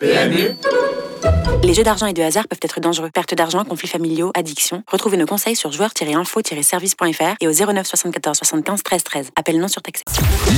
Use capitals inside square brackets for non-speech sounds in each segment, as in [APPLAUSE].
PMU Les jeux d'argent et de hasard peuvent être dangereux. Perte d'argent, conflits familiaux, addiction. Retrouvez nos conseils sur joueurs-info-service.fr et au 09 74 75 13 13. Appel non surtaxé.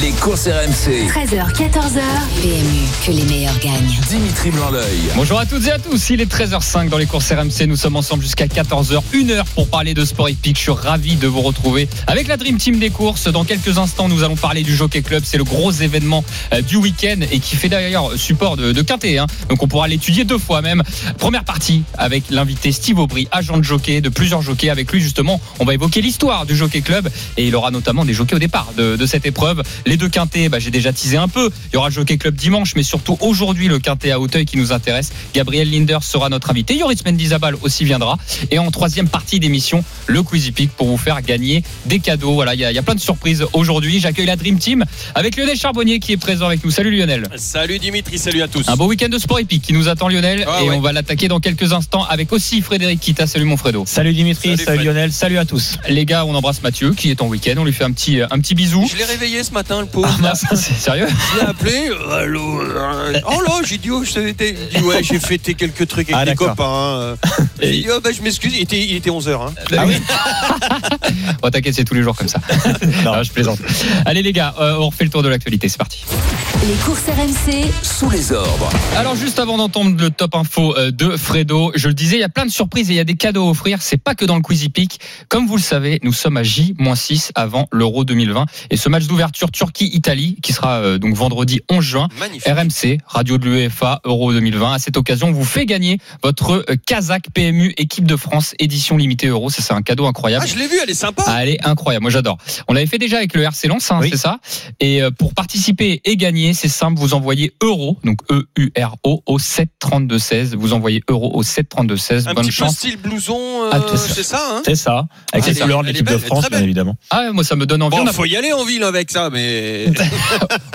Les courses RMC. 13h, 14h. PMU, que les meilleurs gagnent. Dimitri blanc Bonjour à toutes et à tous, il est 13h05 dans les courses RMC, nous sommes ensemble jusqu'à 14h, une heure pour parler de sport épique, je suis ravi de vous retrouver avec la Dream Team des courses, dans quelques instants nous allons parler du Jockey Club, c'est le gros événement euh, du week-end et qui fait d'ailleurs support de, de Quintet, hein. donc on pourra l'étudier deux fois même. Première partie avec l'invité Steve Aubry, agent de jockey, de plusieurs jockeys, avec lui justement on va évoquer l'histoire du Jockey Club et il aura notamment des jockeys au départ de, de cette épreuve. Les deux quintés, bah, j'ai déjà teasé un peu. Il y aura le Jockey Club dimanche, mais surtout aujourd'hui le quintet à Hauteuil qui nous intéresse. Gabriel Linder sera notre invité. Yoris Mendizabal aussi viendra. Et en troisième partie d'émission, le Quizy Peak pour vous faire gagner des cadeaux. Voilà, il y, a- il y a plein de surprises aujourd'hui. J'accueille la Dream Team avec Lionel Charbonnier qui est présent avec nous. Salut Lionel. Salut Dimitri, salut à tous. Un beau week-end de sport épique qui nous attend Lionel Ah et ouais. On va l'attaquer dans quelques instants avec aussi Frédéric Kita. Salut mon Fredo. Salut Dimitri, Salut. Lionel, salut à tous. Les gars, on embrasse Mathieu qui est en week-end. On lui fait un petit, un petit bisou. Je l'ai réveillé ce matin, le pauvre. Ah, [LAUGHS] c'est sérieux? Je l'ai appelé. euh, allô. euh, Oh là, j'ai dit, oh, je t'ai dit, ouais, j'ai fêté quelques trucs avec Ah, des copains. euh. [LAUGHS] J'ai dit, oh, bah, je m'excuse, il était, il était 11h. Hein. Ah oui [LAUGHS] Oh t'inquiète, c'est tous les jours comme ça. non, je plaisante. Allez les gars, euh, on refait le tour de l'actualité, c'est parti. Les courses RMC, Sous les ordres. Alors juste avant d'entendre le top info euh, de Fredo, je le disais, il y a plein de surprises et il y a des cadeaux à offrir. C'est pas que dans le Quizy Peak. Comme vous le savez, nous sommes à J-6 avant l'Euro 2020 et ce match d'ouverture Turquie-Italie qui sera euh, donc vendredi 11 juin. Magnifique. RMC, radio de l'UEFA, Euro 2020. À cette occasion, on vous fait gagner votre euh, Kazakh PMU équipe de France édition limitée Euro. Ça c'est un cadeau incroyable. Ah, je l'ai vu, elle est sympa. Ah, elle est incroyable, moi j'adore. On l'avait fait déjà avec le RC Lens, hein, Oui. c'est ça? Et pour participer et gagner, c'est simple, vous envoyez euro, donc E-U-R-O, au 732-16. Vous envoyez euro au 732-16. Un Bonne petit chance. peu style blouson, euh, Ah, tout ça. c'est ça, hein C'est ça, avec Ah, les couleurs de l'équipe de France, bien évidemment. Ah, moi ça me donne envie. Bon, On a- faut y aller en ville avec ça, mais. [LAUGHS]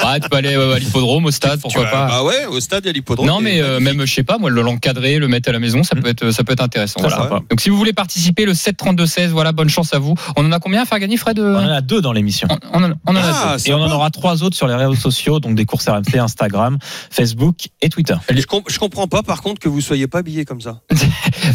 Ah, tu peux aller euh, à l'hippodrome, au stade, pourquoi vas- pas. Bah ouais, au stade, il y a l'hippodrome. Non, mais euh, même, je sais pas, moi, le l'encadrer, le mettre à la maison, ça peut être, ça peut être intéressant. Voilà. sympa. Donc, si vous voulez participer, le 732-16, voilà, bonne chance à vous. On en a combien à faire gagner, Fred On en a deux dans l'émission. on, on en, on en a Ah, Et on en aura trois autres sur les réseaux sociaux, donc des courses RMC, Instagram, Facebook et Twitter. Je comprends pas, par contre, que vous soyez pas habillé comme ça. [LAUGHS]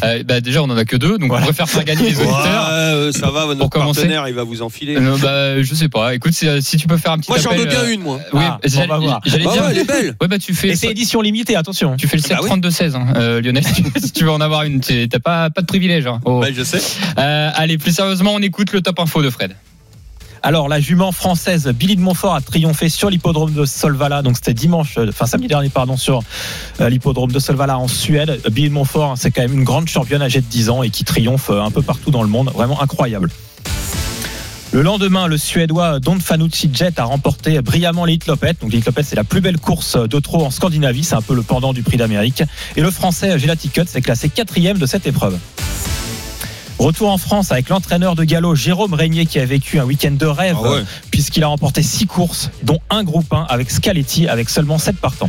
Euh, bah, déjà, on en a que deux, donc Ouais. on préfère faire gagner les Ouais, auditeurs. euh, ça va, notre partenaire, il va vous enfiler. Euh, bah, je sais pas. Écoute, si, si tu peux faire un petit Moi, j'en veux bien une, moi. Oui, Ah, j'allais on va voir. j'allais Bah dire. ouais, elle est belle. Ouais, bah tu fais. Et c'est édition limitée, attention. Tu fais le Bah oui. 732-16, hein, euh, Lionel. [LAUGHS] si tu- veux en avoir une, t'as pas, pas de privilège. hein. Oh. Ouais, je sais. Euh, allez, plus sérieusement, on écoute le top info de Fred. Alors, la jument française Billy de Montfort a triomphé sur l'hippodrome de Solvala. Donc, c'était dimanche, euh, enfin samedi dernier, pardon, sur euh, l'hippodrome de Solvala en Suède. Billy de Montfort, hein, c'est quand même une grande championne âgée de 10 ans et qui triomphe euh, un peu partout dans le monde. Vraiment incroyable. Le lendemain, le Suédois Don Fanucci Jet a remporté brillamment l'Elite Lopette. Donc, l'Elite Lopette, c'est la plus belle course de trot en Scandinavie. C'est un peu le pendant du prix d'Amérique. Et le français Gelati Cut s'est classé quatrième de cette épreuve. Retour en France avec l'entraîneur de galop Jérôme Régnier qui a vécu un week-end de rêve Ah ouais. puisqu'il a remporté six courses, dont un groupe 1 avec Scaletti avec seulement 7 partants.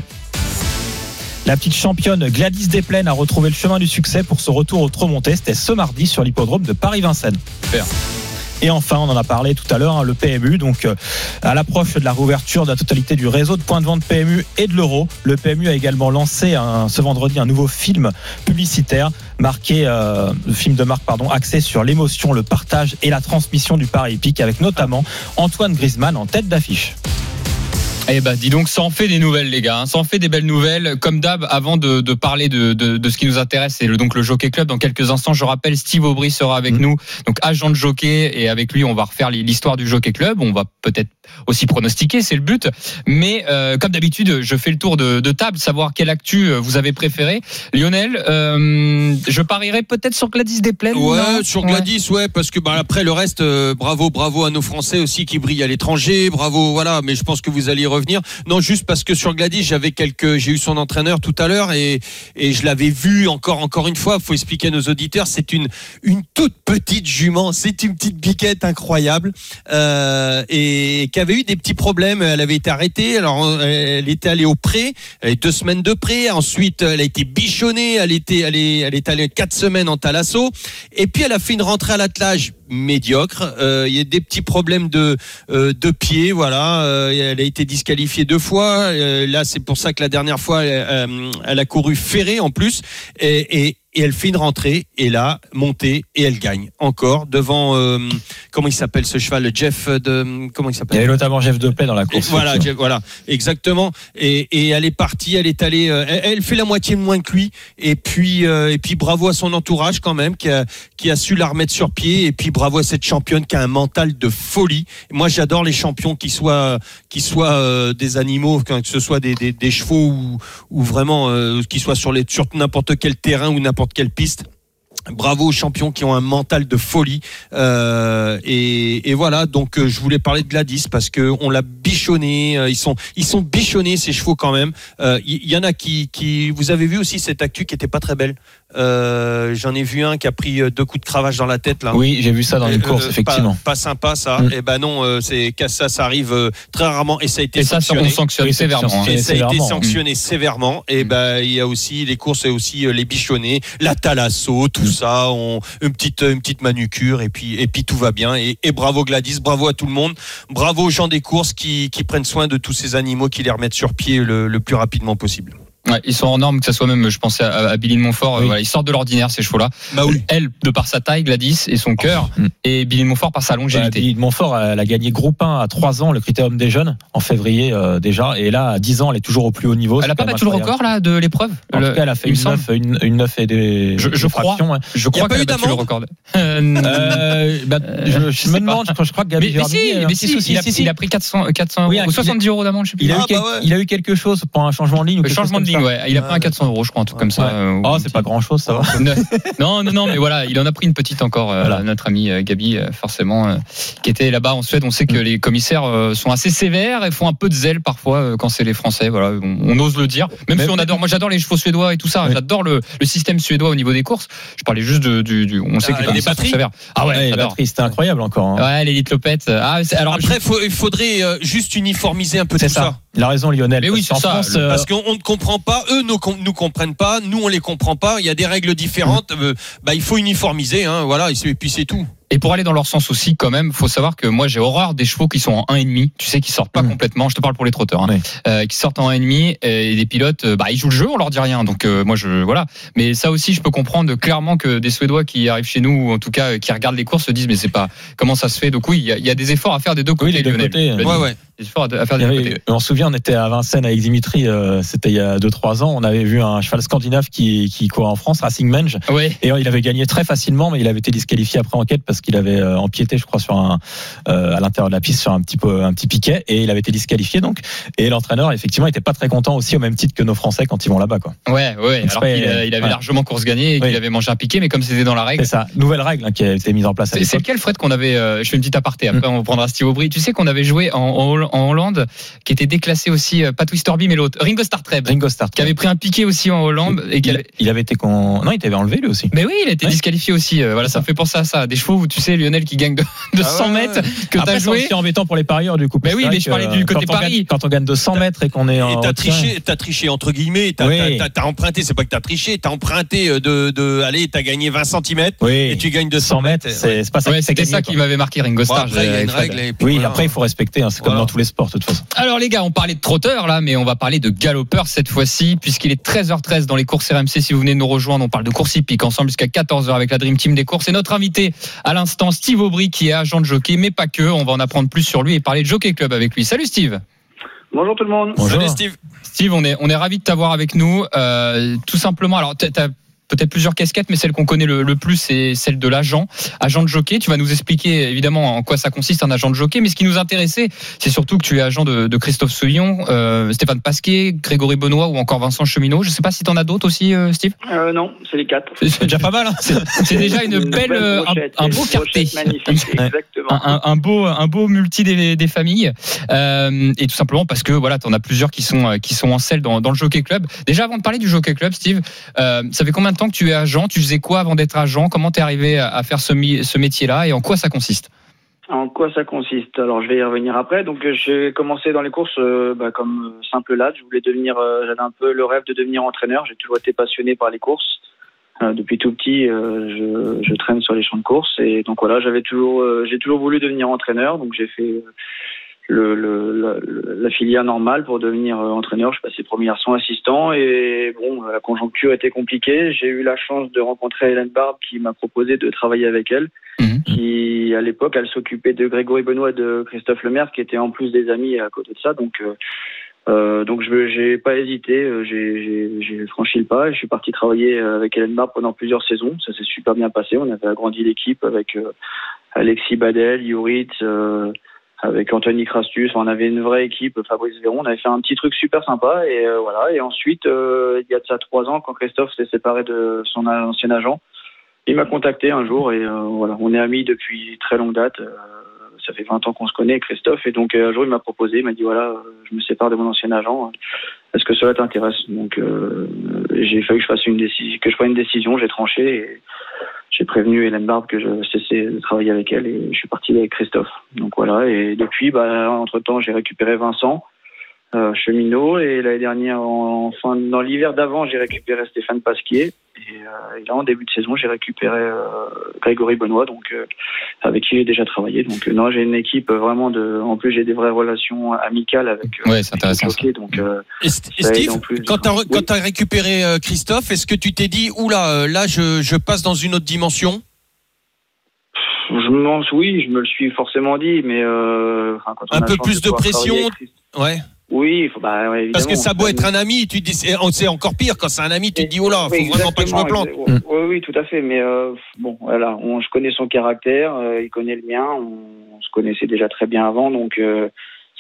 La petite championne Gladys Desplaines a retrouvé le chemin du succès pour ce retour au trot monté. C'était ce mardi sur l'hippodrome de Paris-Vincennes. Et enfin, on en a parlé tout à l'heure, hein, le PMU. Donc, euh, à l'approche de la réouverture de la totalité du réseau de points de vente PMU et de l'euro, le PMU a également lancé ce vendredi un nouveau film publicitaire marqué, euh, film de marque pardon, axé sur l'émotion, le partage et la transmission du pari épique, avec notamment Antoine Griezmann en tête d'affiche. Eh ben, dis donc, ça en fait des nouvelles, les gars. hein. Ça en fait des belles nouvelles. Comme d'hab, avant de, de parler de, de, de ce qui nous intéresse, c'est le, donc le Jockey Club. Dans quelques instants, je rappelle, Steve Aubry sera avec Mhm. nous, donc agent de jockey, et avec lui, on va refaire l'histoire du Jockey Club. On va peut-être aussi pronostiquer, c'est le but. Mais euh, comme d'habitude, je fais le tour de, table, savoir quelle actu euh, vous avez préféré. Lionel, euh, je parierais peut-être sur Gladys Desplaines. Ouais, non? sur. Gladys, ouais, parce que bah, après le reste, euh, bravo, bravo à nos Français aussi qui brillent à l'étranger, bravo, voilà. Mais je pense que vous allez y Non, juste parce que sur Gladys, j'avais quelques, j'ai eu son entraîneur tout à l'heure et et je l'avais vu encore, encore une fois. Faut expliquer à nos auditeurs, c'est une une toute petite jument, c'est une petite biquette incroyable euh, et qui avait eu des petits problèmes. Elle avait été arrêtée. Alors elle était allée au pré, elle deux semaines de pré. Ensuite, elle a été bichonnée. Elle était, elle est allée quatre semaines en talasso. Et puis elle a fait une rentrée à l'attelage médiocre. Euh, il y a des petits problèmes de euh, de pied, voilà. Euh, elle a été disqualifiée deux fois. Euh, là, c'est pour ça que la dernière fois, elle, euh, elle a couru ferré en plus. Et, et, et elle fait une rentrée et là montée et elle gagne encore devant euh, comment il s'appelle ce cheval le Jeff de comment il Il y s'appelle avait notamment Jeff Deplay dans la et course. voilà. Jeff- voilà, exactement. Et, et elle est partie, elle est allée, euh, elle, elle fait la moitié de moins que lui. Et puis, euh, et puis bravo à son entourage quand même, qui a, qui a su la remettre sur pied. Et puis bravo à cette championne qui a un mental de folie. Moi, j'adore les champions qui soient, qui soient euh, des animaux, que ce soit des, des, des chevaux ou, ou vraiment euh, qui soient sur les, sur n'importe quel terrain ou n'importe quelle piste. Bravo aux champions qui ont un mental de folie. Euh, et, voilà, donc euh, je voulais parler de Gladys parce que on l'a bichonné. euh, ils sont, ils sont bichonnés ces chevaux quand même. Il y, y en a qui, qui, vous avez vu aussi cette actu qui était pas très belle. Euh, J'en ai vu un qui a pris euh, deux coups de cravache dans la tête là. Oui, j'ai vu ça dans course, euh, effectivement. Pas, pas sympa ça. Mm. Et ben non, euh, c'est que ça, ça arrive euh, très rarement et ça a été Et ça, ça, sanctionné. sévèrement. Et ça a été sanctionné sévèrement. Et ben il y a aussi les courses et aussi euh, les bichonnés, la thalasso, tout ça, on, une petite une petite manucure et puis et puis tout va bien. Et, et bravo Gladys, bravo à tout le monde, bravo aux gens des courses qui, qui prennent soin de tous ces animaux, qui les remettent sur pied le, le plus rapidement possible. Ouais, ils sont en norme, que ça soit même, je pensais à, à Billy de Montfort, euh, voilà, ils sortent de l'ordinaire ces chevaux-là. Bah oui. Elle, de par sa taille, Gladys et son cœur, Mm. et Billy de Montfort par sa Bah, longévité. Billy de Montfort, elle a gagné groupe 1 à 3 ans, le critérium des jeunes, en février euh, déjà. Et là, à 10 ans, elle est toujours au plus haut niveau. elle C'est a pas battu le record là de l'épreuve? En Le- tout cas, elle a fait une semble. 9, une, une 9 et des, Je- je crois. fractions, ouais. Je crois qu'elle a eu battu le d'amende record. Euh, [LAUGHS] Euh, bah, je, je sais me demande, je crois, je crois que Gabi souci, il, a, si, si. il a pris 400, 400 Oui, euros, un- ou 70 euros d'amende, je sais plus. Il a, eu Ah, bah il a eu quelque chose pour un changement de ligne changement de ouais. Il a pris un 400 euros, je crois, un truc comme ça. Oh, c'est pas grand chose, ça va. [LAUGHS] non, non, non, mais voilà, il en a pris une petite encore, euh, notre ami euh, Gabi, euh, forcément, qui était là-bas en Suède. On sait que Mm. les commissaires sont assez sévères et font un peu de zèle parfois quand c'est les Français. Voilà, on, ose le dire. Même si on adore, moi j'adore les chevaux suédois et tout ça. J'adore le, système suédois au niveau des courses. Je parlais juste de, du, on sait Ah, que les batteries sévères. Ah ouais, Ouais, j'adore. Batterie, c'était incroyable encore. hein. Ouais, l'élite Lopette. Ah, alors, Après, il faudrait juste uniformiser un peu tout ça. Ça. Il a raison, Lionel. Mais oui, c'est ça, France, euh, Parce qu'on on ne comprend pas, eux nous, com- nous comprennent pas, nous on les comprend pas. Il y a des règles différentes. euh, bah, il faut uniformiser, hein, voilà. Et puis c'est tout. Et pour aller dans leur sens aussi, quand même, faut savoir que moi j'ai horreur des chevaux qui sont en 1,5. Tu sais, qui sortent pas Mm. complètement. Je te parle pour les trotteurs, hein. Oui. Euh, qui sortent en 1,5 et des pilotes, euh, bah ils jouent le jeu, on leur dit rien. Donc euh, moi je voilà. Mais ça aussi, je peux comprendre clairement que des Suédois qui arrivent chez nous, ou en tout cas qui regardent les courses, se disent mais c'est pas comment ça se fait? Donc oui, il y, a- il y a des efforts à faire des deux côtés. Oui, les deux Lionel. côtés. L'as Ouais, ouais. Des efforts à faire des deux avait- côtés. on se souvient, on était à Vincennes avec Dimitri, euh, c'était il y a 2-3 ans. On avait vu un cheval scandinave qui, qui courait en France, Racing Menge. Ouais. Et il avait gagné très facilement, mais il avait été disqualifié après enquête parce qu'il avait euh, empiété, je crois, sur un, euh, à l'intérieur de la piste sur un petit peu, un petit piquet, et il avait été disqualifié donc. Et l'entraîneur, effectivement, était pas très content aussi au même titre que nos Français quand ils vont là-bas, quoi. Ouais, ouais. Alors a- il avait voilà. largement course gagnée et qu'il Oui. avait mangé un piqué, mais comme c'était dans la règle. C'est ça, nouvelle règle hein, qui a été mise en place C'est lequel Fred qu'on avait euh, Je fais une petite aparté. Après, Mm. on prendra Steve Aubry. Tu sais qu'on avait joué en, en Holl- en Hollande, qui était déclassé aussi, euh, pas Twisterby, mais l'autre, Ringo Startreb, Ringo Starr. qui avait pris un piqué aussi en Hollande et il, avait. il avait été con... Non, il t'avait enlevé lui aussi. Mais oui, il a été Ouais. disqualifié aussi. euh, voilà, ça me fait penser à ça. Des chevaux où tu sais, Lionel qui gagne de, de Ah 100 ouais, mètres, que t'as c'est joué. aussi embêtant pour les parieurs du coup. Mais oui, mais c'est je parlais du côté quand on pari. gagne- Quand on gagne de 100 mètres et qu'on est Et en. t'as triché, t'as triché entre guillemets, t'as Oui. emprunté, c'est pas que t'as triché, t'as emprunté euh, de, de, allez, t'as gagné 20 cm Oui. et tu gagnes de 100 mètres, c'est c'est pas ça Ouais, c'était ça quoi. qui m'avait marqué Ringo Bon, Starr. après, il y a avec une règle. et puis Oui, voilà. après il faut respecter, hein, c'est comme Voilà. dans tous les sports de toute façon. Alors les gars, on parlait de trotteurs là, mais on va parler de galopeurs cette fois-ci, puisqu'il est 13h13 dans les courses RMC. Si vous venez de nous rejoindre, on parle de course hippique ensemble jusqu'à 14h avec la Dream Team des courses. Et notre invité à l'instant, Steve Aubry, qui est agent de jockey, mais pas que. On va en apprendre plus sur lui et parler de Jockey Club avec lui. Salut Steve. Bonjour tout le monde. Bonjour. Salut Steve. Steve, on est, on est ravi de t'avoir avec nous. Euh, tout simplement, alors tu as peut-être plusieurs casquettes, mais celle qu'on connaît le, le plus, c'est celle de l'agent, agent de jockey. Tu vas nous expliquer évidemment en quoi ça consiste un agent de jockey, mais ce qui nous intéressait, c'est surtout que tu es agent de, de Christophe Souillon, euh, Stéphane Pasquet, Grégory Benoît ou encore Vincent Cheminot. Je sais pas si tu en as d'autres aussi, euh, Steve? Euh, non, c'est les quatre. C'est déjà pas mal. hein. C'est déjà une belle, brochette, un, beau Magnifique, exactement. un, beau un beau multi des, des familles Euh, et tout simplement parce que voilà tu en as plusieurs qui sont qui sont en selle dans, dans le jockey club déjà avant de parler du jockey club Steve euh, ça fait combien de temps que tu es agent tu faisais quoi avant d'être agent? Comment t'es arrivé à faire ce, mi- ce métier là et en quoi ça consiste? En quoi ça consiste? Alors, je vais y revenir après. Donc, euh, j'ai commencé dans les courses euh, bah, comme euh, simple lad. Je voulais devenir, j'avais un peu le rêve de devenir entraîneur. J'ai toujours été passionné par les courses. Depuis tout petit, je, traîne sur les champs de course et donc voilà, j'avais toujours, j'ai toujours voulu devenir entraîneur, donc j'ai fait le, le, la, la filière normale pour devenir euh, entraîneur. Je suis passé premier garçon assistant et bon, la conjoncture était compliquée. J'ai eu la chance de rencontrer Hélène Barbe qui m'a proposé de travailler avec elle. Mhm. Qui à l'époque, elle s'occupait de Grégory Benoît, et de Christophe Lemaire, qui étaient en plus des amis à côté de ça. Donc euh, euh, donc je j'ai pas hésité, euh, j'ai- franchi le pas et je suis parti travailler avec Hélène Barbe pendant plusieurs saisons. Ça s'est super bien passé. On avait agrandi l'équipe avec euh, Alexis Badel, Yuritz, euh, avec Anthony Crastus. On avait une vraie équipe, Fabrice Véron. On avait fait un petit truc super sympa et euh, voilà. Et ensuite, euh, il y a de ça trois ans, quand Christophe s'est séparé de son ancien agent, il m'a contacté un jour et euh, voilà, on est amis depuis très longue date. Euh, ça fait 20 ans qu'on se connaît, Christophe, et donc euh, un jour il m'a proposé, il m'a dit voilà, euh, je me sépare de mon ancien agent, est-ce que cela t'intéresse? Donc j'ai fallu que je fasse une décision, que je prenne une décision, j'ai tranché et j'ai prévenu Hélène Barbe que je cessais de travailler avec elle et je suis parti avec Christophe. Donc voilà, et depuis, bah, entre temps, j'ai récupéré Vincent. Euh, cheminot et l'année dernière en fin dans l'hiver d'avant j'ai récupéré Stéphane Pasquier et, euh, et là en début de saison j'ai récupéré euh, Grégory Benoît donc euh, avec qui j'ai déjà travaillé donc euh, non j'ai une équipe vraiment de en plus j'ai des vraies relations amicales avec euh, Ouais, c'est intéressant. donc euh, Et, Steve, plus. quand tu as, Oui. récupéré euh, Christophe, est-ce que tu t'es dit, oula, là, je, je passe dans une autre dimension? Je m'en oui je me le suis forcément dit mais euh, enfin, quand on Un a peu plus de pression, Ouais. Oui il faut bah ouais, Parce que ça beau être un ami, tu te dis, c'est c'est encore pire quand c'est un ami, tu te dis, oh là, faut Oui, vraiment pas que je me plante. exa- Oui, oui, tout à fait. Mais euh, bon, voilà, on, je connais son caractère, euh, il connaît le mien, on, on se connaissait déjà très bien avant, donc euh,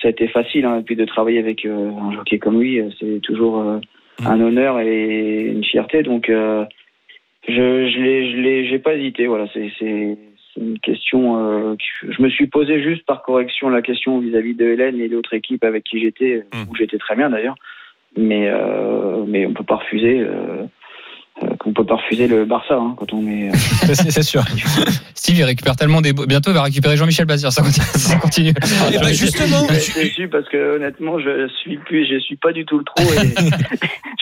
ça a été facile. Hein, et puis de travailler avec euh, un jockey comme lui, c'est toujours euh, Mm. un honneur et une fierté. Donc euh, je, je l'ai, je l'ai, j'ai pas hésité. Voilà, c'est, c'est, une question. euh, que je me suis posé juste par correction la question vis-à-vis de Hélène et l'autre équipe avec qui j'étais, Mm. où j'étais très bien d'ailleurs. Mais euh, mais on peut pas refuser. Qu'on peut pas refuser le Barça hein, quand on est. euh, [LAUGHS] C'est sûr. [LAUGHS] Steve, il récupère tellement des. Bientôt, il va récupérer Jean-Michel Bazir. Ça continue. [LAUGHS] Ça continue. Ben, justement, je suis déçu parce que honnêtement, je suis plus, je suis pas du tout le trou et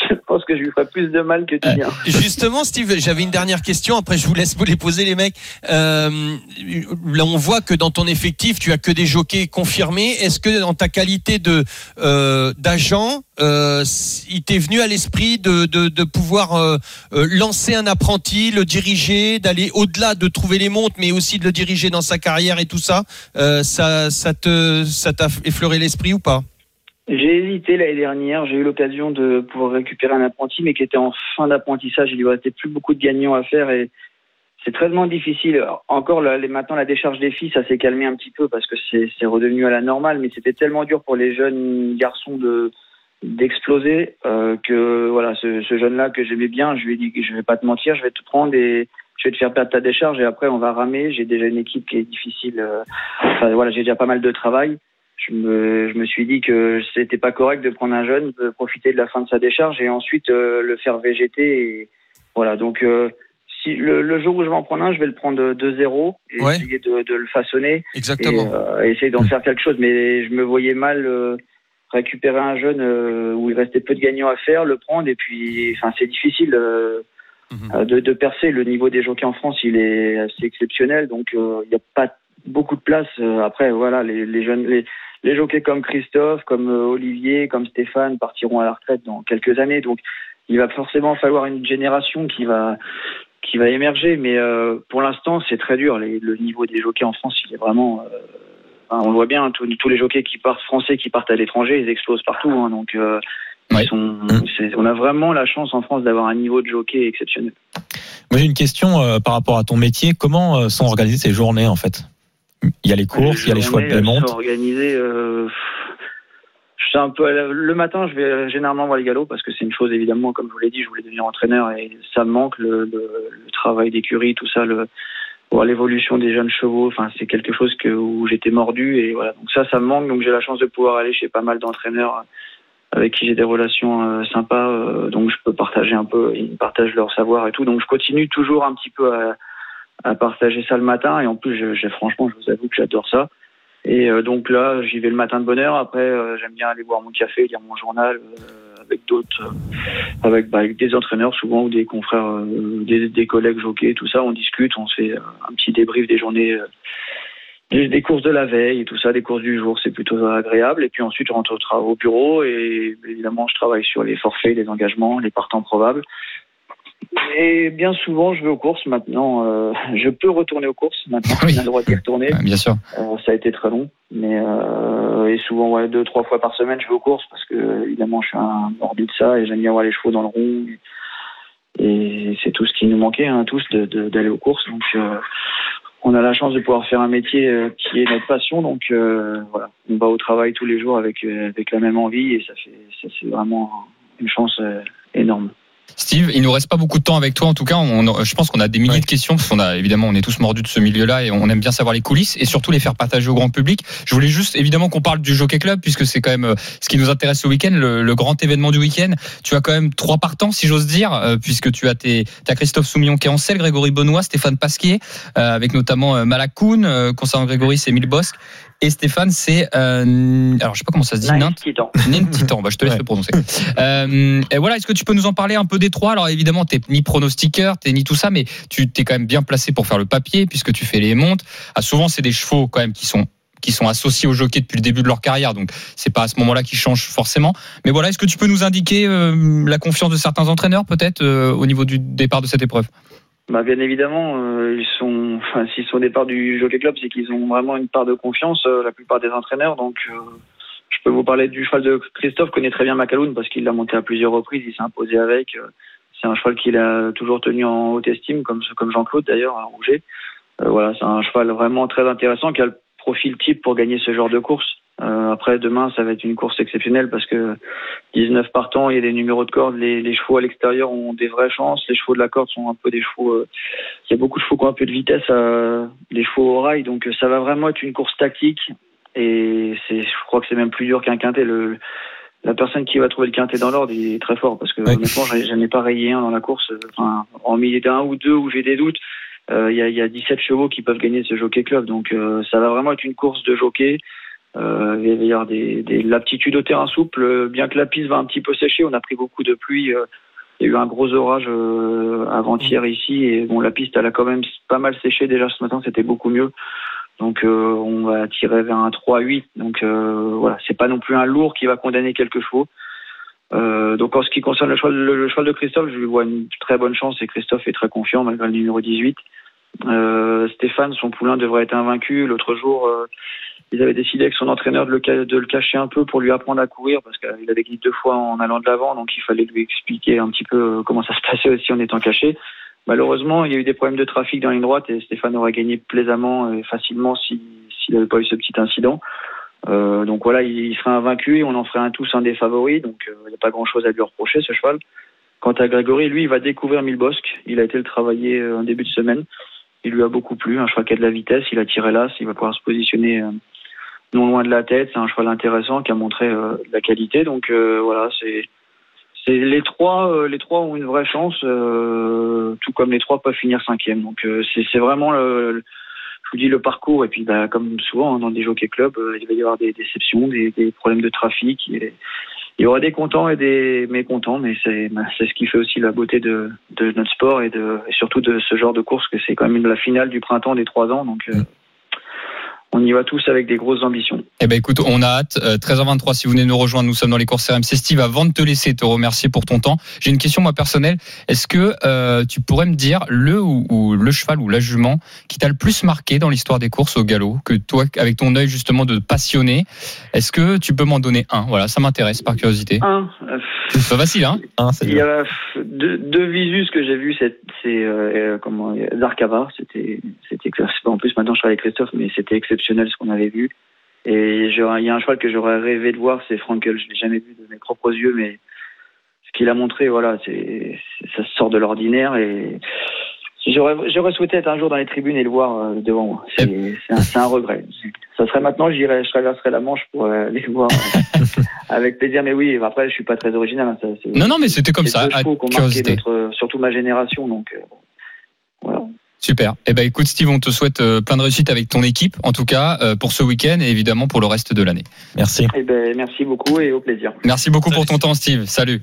je pense que je lui ferai plus de mal que du bien. Justement, Steve, j'avais une dernière question. Après, je vous laisse vous les poser, les mecs. Euh, là, on voit que dans ton effectif, tu as que des jockeys confirmés. Est-ce que, dans ta qualité de euh, d'agent, euh, il t'est venu à l'esprit de, de, de pouvoir euh, lancer un apprenti, le diriger, d'aller au-delà de trouver les montres, mais aussi de le diriger dans sa carrière et tout ça euh, Ça, te, ça t'a effleuré l'esprit ou pas? J'ai hésité l'année dernière. J'ai eu l'occasion de pouvoir récupérer un apprenti, mais qui était en fin d'apprentissage. Il lui restait plus beaucoup de gagnants à faire et c'est très difficile. Encore maintenant, la décharge des filles, ça s'est calmé un petit peu parce que c'est redevenu à la normale, mais c'était tellement dur pour les jeunes garçons de d'exploser euh, que voilà ce, ce jeune là que j'aimais bien je lui ai dit que je vais pas te mentir je vais te prendre et je vais te faire perdre ta décharge et après on va ramer j'ai déjà une équipe qui est difficile euh, enfin voilà j'ai déjà pas mal de travail je me, je me suis dit que c'était pas correct de prendre un jeune, de profiter de la fin de sa décharge et ensuite euh, le faire végéter. Et voilà, donc euh, si le, le jour où je vais en prendre un, je vais le prendre de 0 et Ouais. essayer de, de le façonner et Exactement. euh, essayer d'en faire quelque chose. Mais je me voyais mal euh, récupérer un jeune euh, où il restait peu de gagnants à faire, le prendre et puis, enfin, c'est difficile. euh, Mhm. euh, de, de percer. Le niveau des jockeys en France, il est assez exceptionnel, donc euh, il n'y a pas beaucoup de place. Après, voilà, les, les jeunes, les, les jockeys comme Christophe, comme Olivier, comme Stéphane partiront à la retraite dans quelques années, donc il va forcément falloir une génération qui va qui va émerger. Mais euh, pour l'instant, c'est très dur. Les- le niveau des jockeys en France, il est vraiment euh, enfin, on le voit bien, tous, tous les jockeys qui partent français, qui partent à l'étranger, ils explosent partout. hein, donc, euh, ils Ouais. sont, c'est- on a vraiment la chance en France d'avoir un niveau de jockey exceptionnel. Moi, j'ai une question euh, par rapport à ton métier. Comment euh, sont organisées ces journées, en fait? Il y a les courses, il y a les choix de sont organisées, un peu la- le matin, je vais généralement voir les galops parce que c'est une chose évidemment, comme je vous l'ai dit, je voulais devenir entraîneur et ça me manque le, le- le travail d'écurie, tout ça, le voir l'évolution des jeunes chevaux. Enfin, c'est quelque chose que où j'étais mordu et voilà. Donc ça, ça me manque. Donc j'ai la chance de pouvoir aller chez pas mal d'entraîneurs avec qui j'ai des relations euh, sympas. euh, donc je peux partager un peu, ils partagent leur savoir et tout. Donc je continue toujours un petit peu à, à partager ça le matin et en plus, je, j'ai- franchement, je vous avoue que j'adore ça. Et euh, donc là, j'y vais le matin de bonne heure. Après, j'aime bien aller boire mon café, lire mon journal avec d'autres, euh, avec, bah, avec des entraîneurs souvent ou des confrères, euh, des, collègues jockeys, tout ça. On discute, on fait euh, un petit débrief des journées, des, courses de la veille et tout ça, des courses du jour. C'est plutôt agréable. Et puis ensuite, je rentre au bureau et évidemment, je travaille sur les forfaits, les engagements, les partants probables. Et bien souvent, je vais aux courses maintenant. euh, je peux retourner aux courses maintenant. Oui. J'ai le droit d'y retourner. Bien sûr. Euh, ça a été très long, mais euh, et souvent ouais, deux trois fois par semaine je vais aux courses parce que évidemment je suis un mordu de ça et j'aime bien voir les chevaux dans le rond et, c'est tout ce qui nous manquait hein, tous de- de- d'aller aux courses donc euh, on a la chance de pouvoir faire un métier euh, qui est notre passion donc euh, voilà on va au travail tous les jours avec avec la même envie et ça fait ça c'est vraiment une chance énorme. Steve, il nous reste pas beaucoup de temps avec toi. En tout cas, on, je pense qu'on a des milliers Ouais. de questions parce qu'on a évidemment, on est tous mordus de ce milieu-là et on aime bien savoir les coulisses et surtout les faire partager au grand public. Je voulais juste évidemment qu'on parle du Jockey Club puisque c'est quand même euh, ce qui nous intéresse ce week-end, le, le grand événement du week-end. Tu as quand même trois partants, si j'ose dire, euh, puisque tu as tes, Christophe Soumillon qui est en selle, Grégory Benoît, Stéphane Pasquier, euh, avec notamment euh, Malakoun, euh, concernant Grégory, c'est Emile Bosque. Et Stéphane, c'est euh, alors je sais pas comment ça se dit, Nice Nint- Titan. [LAUGHS] Nint Titan, bah, je te laisse Ouais. le prononcer. Euh, et voilà, est-ce que tu peux nous en parler un peu des trois? Alors évidemment, t'es ni pronostiqueur, t'es ni tout ça, mais tu t'es quand même bien placé pour faire le papier puisque tu fais les montes. Ah, souvent, c'est des chevaux quand même qui sont qui sont associés au jockey depuis le début de leur carrière, donc c'est pas à ce moment-là qu'ils changent forcément. Mais voilà, est-ce que tu peux nous indiquer euh, la confiance de certains entraîneurs peut-être euh, au niveau du départ de cette épreuve? Bah, bien évidemment, euh, ils sont, enfin, s'ils sont au départ du Jockey Club, c'est qu'ils ont vraiment une part de confiance, euh, la plupart des entraîneurs. Donc, euh, je peux vous parler du cheval de Christophe, connaît très bien Macaloun parce qu'il l'a monté à plusieurs reprises, il s'est imposé avec. C'est un cheval qu'il a toujours tenu en haute estime, comme, comme Jean-Claude d'ailleurs, à Rouget. Voilà, c'est un cheval vraiment très intéressant qui a le profil type pour gagner ce genre de course. Euh, après, demain, ça va être une course exceptionnelle parce que 19 partants, il y a des numéros de corde. Les, les chevaux à l'extérieur ont des vraies chances. Les chevaux de la corde sont un peu des chevaux. euh, il y a beaucoup de chevaux qui ont un peu de vitesse, euh, les chevaux au rail. Donc, ça va vraiment être une course tactique. Et c'est, je crois que c'est même plus dur qu'un quintet. Le, la personne qui va trouver le quintet dans l'ordre, est très fort parce que Ouais. honnêtement, j'en ai- pas rayé un dans la course. Enfin, en milieu d'un ou deux où j'ai des doutes, euh, il y, a, y a 17 chevaux qui peuvent gagner ce jockey club. Donc, euh, ça va vraiment être une course de jockey. Euh, il va y avoir des, des l'aptitude au terrain souple, euh, bien que la piste va un petit peu sécher. On a pris beaucoup de pluie. euh, il y a eu un gros orage euh, avant-hier ici et bon, la piste elle a quand même pas mal séché déjà ce matin. C'était beaucoup mieux. Donc euh, on va tirer vers un 3-8. Donc euh, voilà, c'est pas non plus un lourd qui va condamner quelques chevaux. Euh, donc en ce qui concerne le cheval, le, le cheval de Christophe, je lui vois une très bonne chance et Christophe est très confiant malgré le numéro 18. Euh, Stéphane, son poulain devrait être invaincu. L'autre jour, euh, ils avaient décidé avec son entraîneur de le, le cacher un peu pour lui apprendre à courir parce qu'il avait gagné deux fois en allant de l'avant, donc il fallait lui expliquer un petit peu euh, comment ça se passait aussi en étant caché. Malheureusement, il y a eu des problèmes de trafic dans la ligne droite et Stéphane aurait gagné plaisamment et facilement si- s'il n'avait pas eu ce petit incident. Euh, donc voilà, il, il serait invaincu et on en ferait un tous un des favoris, donc euh, il n'y a pas grand-chose à lui reprocher ce cheval. Quant à Grégory, lui, il va découvrir Milbosque. Il a été le travailler en début de semaine. Il lui a beaucoup plu. Un cheval qui a de la vitesse, il a tiré l'as, il va pouvoir se positionner non loin de la tête. C'est un cheval intéressant qui a montré euh, la qualité. Donc euh, voilà, c'est les trois. euh, les trois ont une vraie chance, euh, tout comme les trois peuvent finir cinquième. Donc euh, c'est vraiment le, je vous dis le parcours. Et puis bah, comme souvent hein, dans des jockey clubs, euh, il va y avoir des déceptions, des, des problèmes de trafic. Il y aura des contents et des mécontents, mais c'est bah, c'est ce qui fait aussi la beauté de, de notre sport et, de, et surtout de ce genre de course, que c'est quand même la finale du printemps des trois ans. Donc, euh, on y va tous avec des grosses ambitions. Eh ben écoute, on a hâte. Euh, 13h23, si vous venez nous rejoindre, nous sommes dans les courses RMC. Steve, avant de te laisser te remercier pour ton temps, j'ai une question moi personnelle. Est-ce que euh, tu pourrais me dire le ou, ou le cheval ou la jument qui t'a le plus marqué dans l'histoire des courses au galop, que toi, avec ton œil justement de passionné, est-ce que tu peux m'en donner un? Voilà, ça m'intéresse par curiosité. Un, euh, C'est pas facile, hein? Hein, il y a euh, deux, deux visus que j'ai vus, c'est euh, euh, comment Zarkava, c'était c'était en plus maintenant je travaille avec Christophe, mais c'était exceptionnel ce qu'on avait vu. Et il y a un cheval que j'aurais rêvé de voir, c'est Frankel. Je l'ai jamais vu de mes propres yeux, mais ce qu'il a montré, voilà, c'est ça sort de l'ordinaire et j'aurais souhaité être un jour dans les tribunes et le voir euh, devant moi. C'est un, regret. Ça serait maintenant, je traverserais la Manche pour euh, aller le voir euh, avec plaisir. Mais oui, après, je suis pas très original. hein, ça, Non, non, mais c'était comme ça, à notre- surtout ma génération. Donc, euh, voilà. Super. Eh ben écoute Steve, on te souhaite euh, plein de réussite avec ton équipe, en tout cas euh, pour ce week-end et évidemment pour le reste de l'année. Merci. Eh ben, merci beaucoup et au plaisir. Merci beaucoup pour ton temps, Steve. Salut.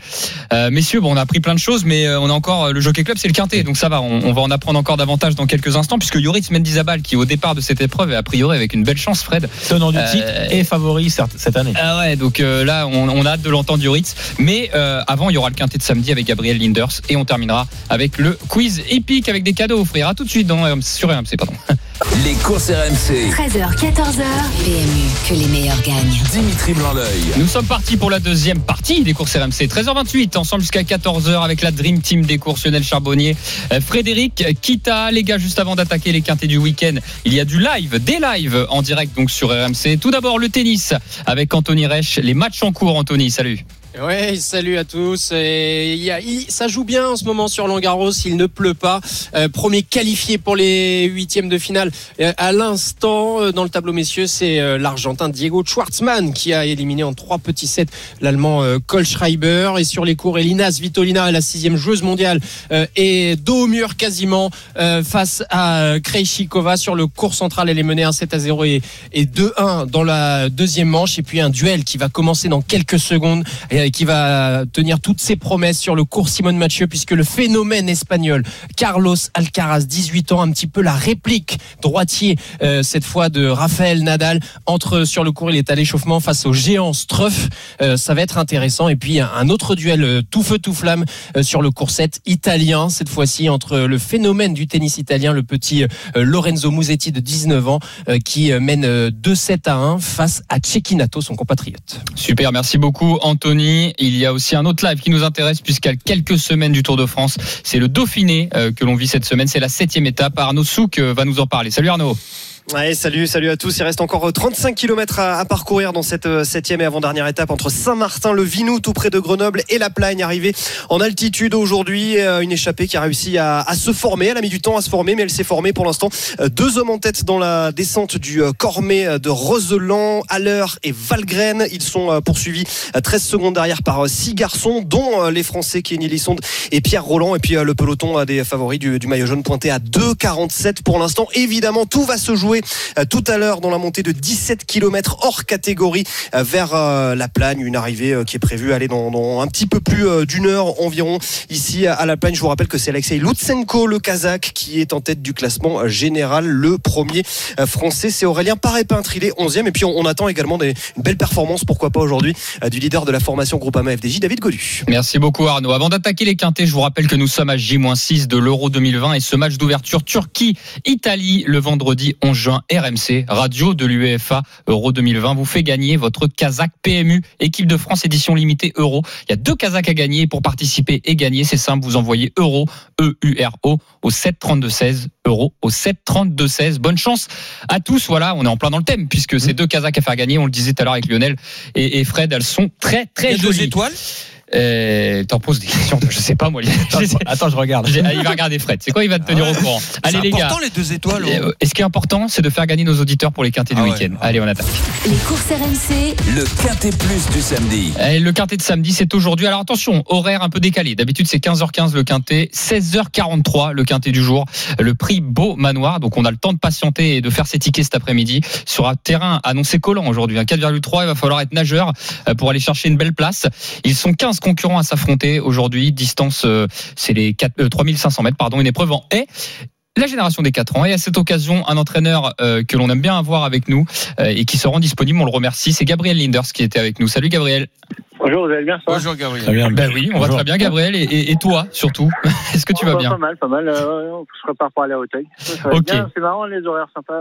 Euh, messieurs, bon, on a appris plein de choses, mais euh, on a encore euh, le Jockey Club, c'est le quintet, donc ça va. On, on va en apprendre encore davantage dans quelques instants, puisque Yoris Mendizabal, qui au départ de cette épreuve est a priori avec une belle chance, Fred. Tenant du Euh, titre et favori certes, cette année. Ah ouais, donc euh, là, on, on a hâte de l'entendre Yoritz. Mais euh, avant, il y aura le quintet de samedi avec Gabriel Linders, et on terminera avec le quiz épique avec des cadeaux à offrir. À tout de suite dans RMC, sur RMC, pardon. [LAUGHS] Les courses RMC. 13h, 14h. PMU, que les meilleurs gagnent. Dimitri Blanc-L'œil. Nous sommes partis pour la deuxième partie des courses RMC. 13h28, ensemble jusqu'à 14h avec la Dream Team des courses Lionel Charbonnier, euh, Frédéric Kita. Les gars, juste avant d'attaquer les quintés du week-end, il y a du live, des lives en direct donc sur RMC. Tout d'abord le tennis avec Anthony Reich. Les matchs en cours, Anthony, salut. Ouais, salut à tous. Et y a- ça joue bien en ce moment sur Langaros. Il ne pleut pas. Euh, premier qualifié pour les huitièmes de finale. Euh, à l'instant, euh, dans le tableau messieurs, c'est euh, l'Argentin Diego Schwartzmann qui a éliminé en trois petits sets l'Allemand euh, Kohlschreiber. Et sur les cours, Elina Svitolina, la sixième joueuse mondiale, euh, est dos au mur quasiment face à Krejcikova. Sur le cours central, elle est menée 1 7 à 0 et, et 2-1 dans la deuxième manche. Et puis un duel qui va commencer dans quelques secondes qui va tenir toutes ses promesses sur le cours Simone Mathieu puisque le phénomène espagnol Carlos Alcaraz 18 ans un petit peu la réplique droitier euh, cette fois de Rafael Nadal entre sur le cours. Il est à l'échauffement face au géant Struff. Euh, ça va être intéressant. Et puis un, autre duel euh, tout feu tout flamme sur le cours 7 italien cette fois-ci entre le phénomène du tennis italien le petit Lorenzo Musetti de 19 ans qui mène euh, 2-7 à 1 face à Cecchinato son compatriote. Super, merci beaucoup Anthony. Il y a aussi un autre live qui nous intéresse puisqu'à quelques semaines du Tour de France, c'est le Dauphiné euh, que l'on vit cette semaine. C'est la septième étape. Arnaud Souk euh, va nous en parler. Salut Arnaud. Ouais, salut, salut à tous. Il reste encore euh, 35 km à, parcourir dans cette euh, septième et avant-dernière étape entre Saint-Martin-le-Vinou, tout près de Grenoble, et La Plagne, arrivée en altitude aujourd'hui. Euh, Une échappée qui a réussi à, se former. Elle a mis du temps à se former, mais elle s'est formée pour l'instant. Euh, Deux hommes en tête dans la descente du euh, Cormet euh, de Roseland, Haller et Valgren. Ils sont euh, poursuivis euh, 13 secondes derrière par euh, six garçons, dont euh, les Français Kenny Lissonde et Pierre Roland. Et puis euh, le peloton des favoris du maillot jaune pointé à 2,47 pour l'instant. Évidemment, tout va se jouer euh, tout à l'heure dans la montée de 17 km hors catégorie euh, vers euh, la Plagne. Une arrivée qui est prévue aller dans, un petit peu plus d'une heure environ ici à la Plagne. Je vous rappelle que c'est Alexei Lutsenko, le Kazakh, qui est en tête du classement général. Le premier français, c'est Aurélien Paré-Peintre. Il est 11e. Et puis on, attend également des, une belle performance, pourquoi pas aujourd'hui, du leader de la formation Groupama FDJ, David Golu. Merci beaucoup Arnaud. Avant d'attaquer les quintés, je vous rappelle que nous sommes à J-6 de l'Euro 2020 et ce match d'ouverture Turquie-Italie le vendredi 11 juin RMC, radio de l'UEFA Euro 2020 vous fait gagner votre Kazakh PMU équipe de France édition limitée Euro. Il y a deux Kazakhs à gagner pour participer et gagner, c'est simple, vous envoyez Euro E-U-R-O au 7 32 16 Euro au 7 32 16. Bonne chance à tous. Voilà, on est en plein dans le thème puisque ces deux Kazakhs à faire gagner, on le disait tout à l'heure avec Lionel et, Fred, elles sont très très a deux jolies. étoiles? Euh, T'en poses des questions, je sais pas moi. Attends, attends, je regarde. Il va regarder Fred. C'est quoi Il va te tenir Ah ouais. au courant. Allez les gars. important les deux étoiles. oh. Euh, Et ce qui est important, c'est de faire gagner nos auditeurs pour les quintés du Ah ouais. week-end. Allez, on attaque. Les courses RMC, Le Quintet Plus du samedi. Et le quintet de samedi, c'est aujourd'hui. Alors attention, horaire un peu décalé. D'habitude, c'est 15h15 le quintet, 16h43 le quintet du jour. Le prix Beau Manoir. Donc, on a le temps de patienter et de faire ses tickets cet après-midi. Sur un terrain annoncé collant aujourd'hui. Un 4,3. Il va falloir être nageur euh, pour aller chercher une belle place. Ils sont 15 concurrents à s'affronter aujourd'hui. Distance, euh, c'est les 4, euh, 3500 mètres, pardon. Une épreuve en haie. La génération des 4 ans. Et à cette occasion, un entraîneur euh, que l'on aime bien avoir avec nous euh, et qui se rend disponible, on le remercie, c'est Gabriel Linders qui était avec nous. Salut Gabriel. Bonjour, vous allez bien ça Bonjour Gabriel. Très bien. Ben oui, on va très bien, Gabriel, et, et- et toi surtout. [LAUGHS] Est-ce que tu vas Pas- bien Pas mal, pas mal. Euh, on se prépare pour aller à Hauteuil. Ok. C'est marrant, les horaires sympas.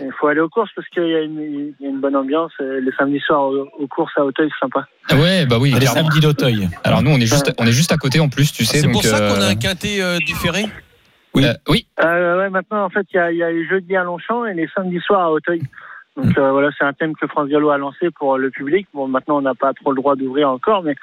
Il faut aller aux courses parce qu'il y, a une- il y a une bonne ambiance. Les samedis soirs aux, aux courses à Hauteuil, c'est sympa. Ouais, bah oui, Les clairement. samedis d'Auteuil. Alors nous, on est juste, on est juste à côté en plus, tu sais. C'est pour ça qu'on a euh, un quintet euh, différé? oui. Euh, oui. Euh, ouais, maintenant, en fait, il y a, il y a les jeudis à Longchamp et les samedis soirs à Hauteuil. Donc euh, voilà, c'est un thème que France Gallo a lancé pour le public. Bon, maintenant, on n'a pas trop le droit d'ouvrir encore, mais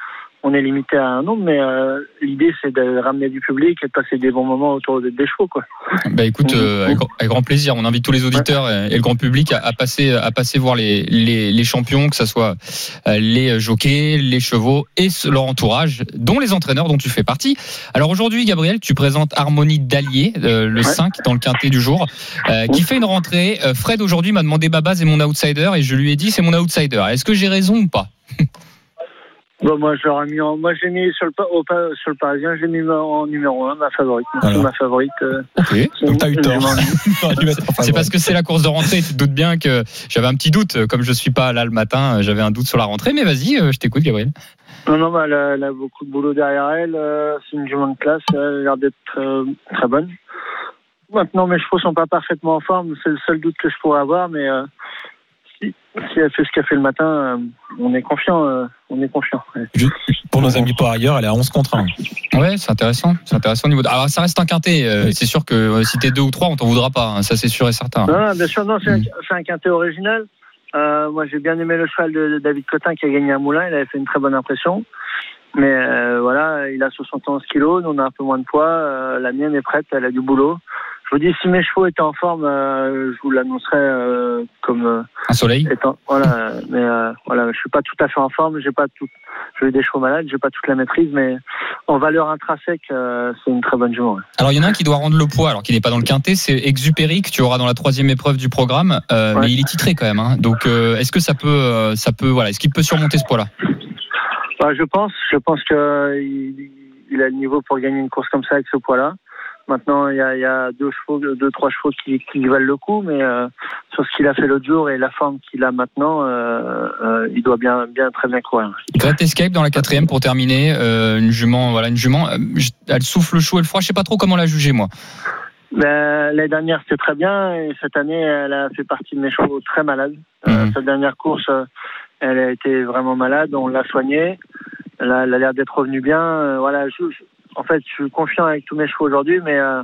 on est limité à un nombre, mais euh, l'idée c'est de ramener du public et de passer des bons moments autour des, chevaux. Quoi. Bah écoute, euh, avec, avec grand plaisir. On invite tous les auditeurs et, et le grand public à, à passer, à passer voir les, les, les champions, que ce soit euh, les jockeys, les chevaux et leur entourage, dont les entraîneurs dont tu fais partie. Alors aujourd'hui, Gabriel, tu présentes Harmonie d'Allier, euh, le 5 dans le quintet du jour, qui fait une rentrée. Fred aujourd'hui m'a demandé Babaz est mon outsider et je lui ai dit c'est mon outsider. Est-ce que j'ai raison ou pas? Bon, moi, je l'aurais mis en, moi, j'ai mis sur le, pa- au, pa- sur le Parisien, j'ai mis en numéro 1, ma favorite. Voilà. Ma favorite. euh, Donc t'as eu tort. [LAUGHS] C'est parce que c'est la course de rentrée. Tu te doutes bien que j'avais un petit doute. Comme je suis pas là le matin, j'avais un doute sur la rentrée. Mais vas-y, euh, je t'écoute, Gabriel. Non, non, bah, elle, a, elle a beaucoup de boulot derrière elle. euh, c'est une jument de classe. Elle a l'air d'être euh, très bonne. Maintenant, mes chevaux sont pas parfaitement en forme. C'est le seul doute que je pourrais avoir. Mais euh, si, elle fait ce qu'elle fait le matin, euh, on est confiant. euh, on est confiant. ouais. Pour nos amis pas ailleurs, elle est à 11 contre 1. Ouais, c'est intéressant. C'est intéressant au niveau. De... Alors, ça reste un quintet. euh, Oui. C'est sûr que si t'es deux ou trois, on t'en voudra pas. hein, ça, c'est sûr et certain. Non, non, bien sûr, non, c'est un, Mm. un quintet original. Euh, moi, j'ai bien aimé le cheval de, de David Cotin qui a gagné à Moulin. Il avait fait une très bonne impression. Mais euh, voilà, il a 71 kilos. Nous, on a un peu moins de poids. Euh, la mienne est prête. Elle a du boulot. Je vous dis, si mes chevaux étaient en forme, euh, je vous l'annoncerais euh, comme euh, Un soleil. étant. Voilà, mais euh, voilà, je suis pas tout à fait en forme. J'ai pas tout. J'ai eu des chevaux malades. J'ai pas toute la maîtrise, mais en valeur intrinsèque, euh, c'est une très bonne ouais. Alors, il y en a un qui doit rendre le poids, alors qu'il n'est pas dans le quintet. C'est Exupéry que tu auras dans la troisième épreuve du programme. Euh, Ouais. Mais il est titré quand même. hein. Donc, euh, est-ce que ça peut, ça peut, voilà, est-ce qu'il peut surmonter ce poids-là? Bah, je pense, je pense que euh, il, il a le niveau pour gagner une course comme ça avec ce poids-là. Maintenant, il y a, il y a deux chevaux, deux trois chevaux qui, qui valent le coup, mais euh, sur ce qu'il a fait l'autre jour et la forme qu'il a maintenant, euh, euh, il doit bien, bien très bien courir. Great Escape dans la quatrième pour terminer. Une jument, voilà, une jument. Elle souffle le chaud et le froid. Je sais pas trop comment la juger moi. Ben, L'année dernière, c'était très bien, et cette année, elle a fait partie de mes chevaux très malades. Euh, Mhm. Cette dernière course, elle a été vraiment malade, on l'a soignée. Elle a, l'air d'être revenue bien. Voilà, je- je- en fait, je suis confiant avec tous mes chevaux aujourd'hui, mais euh,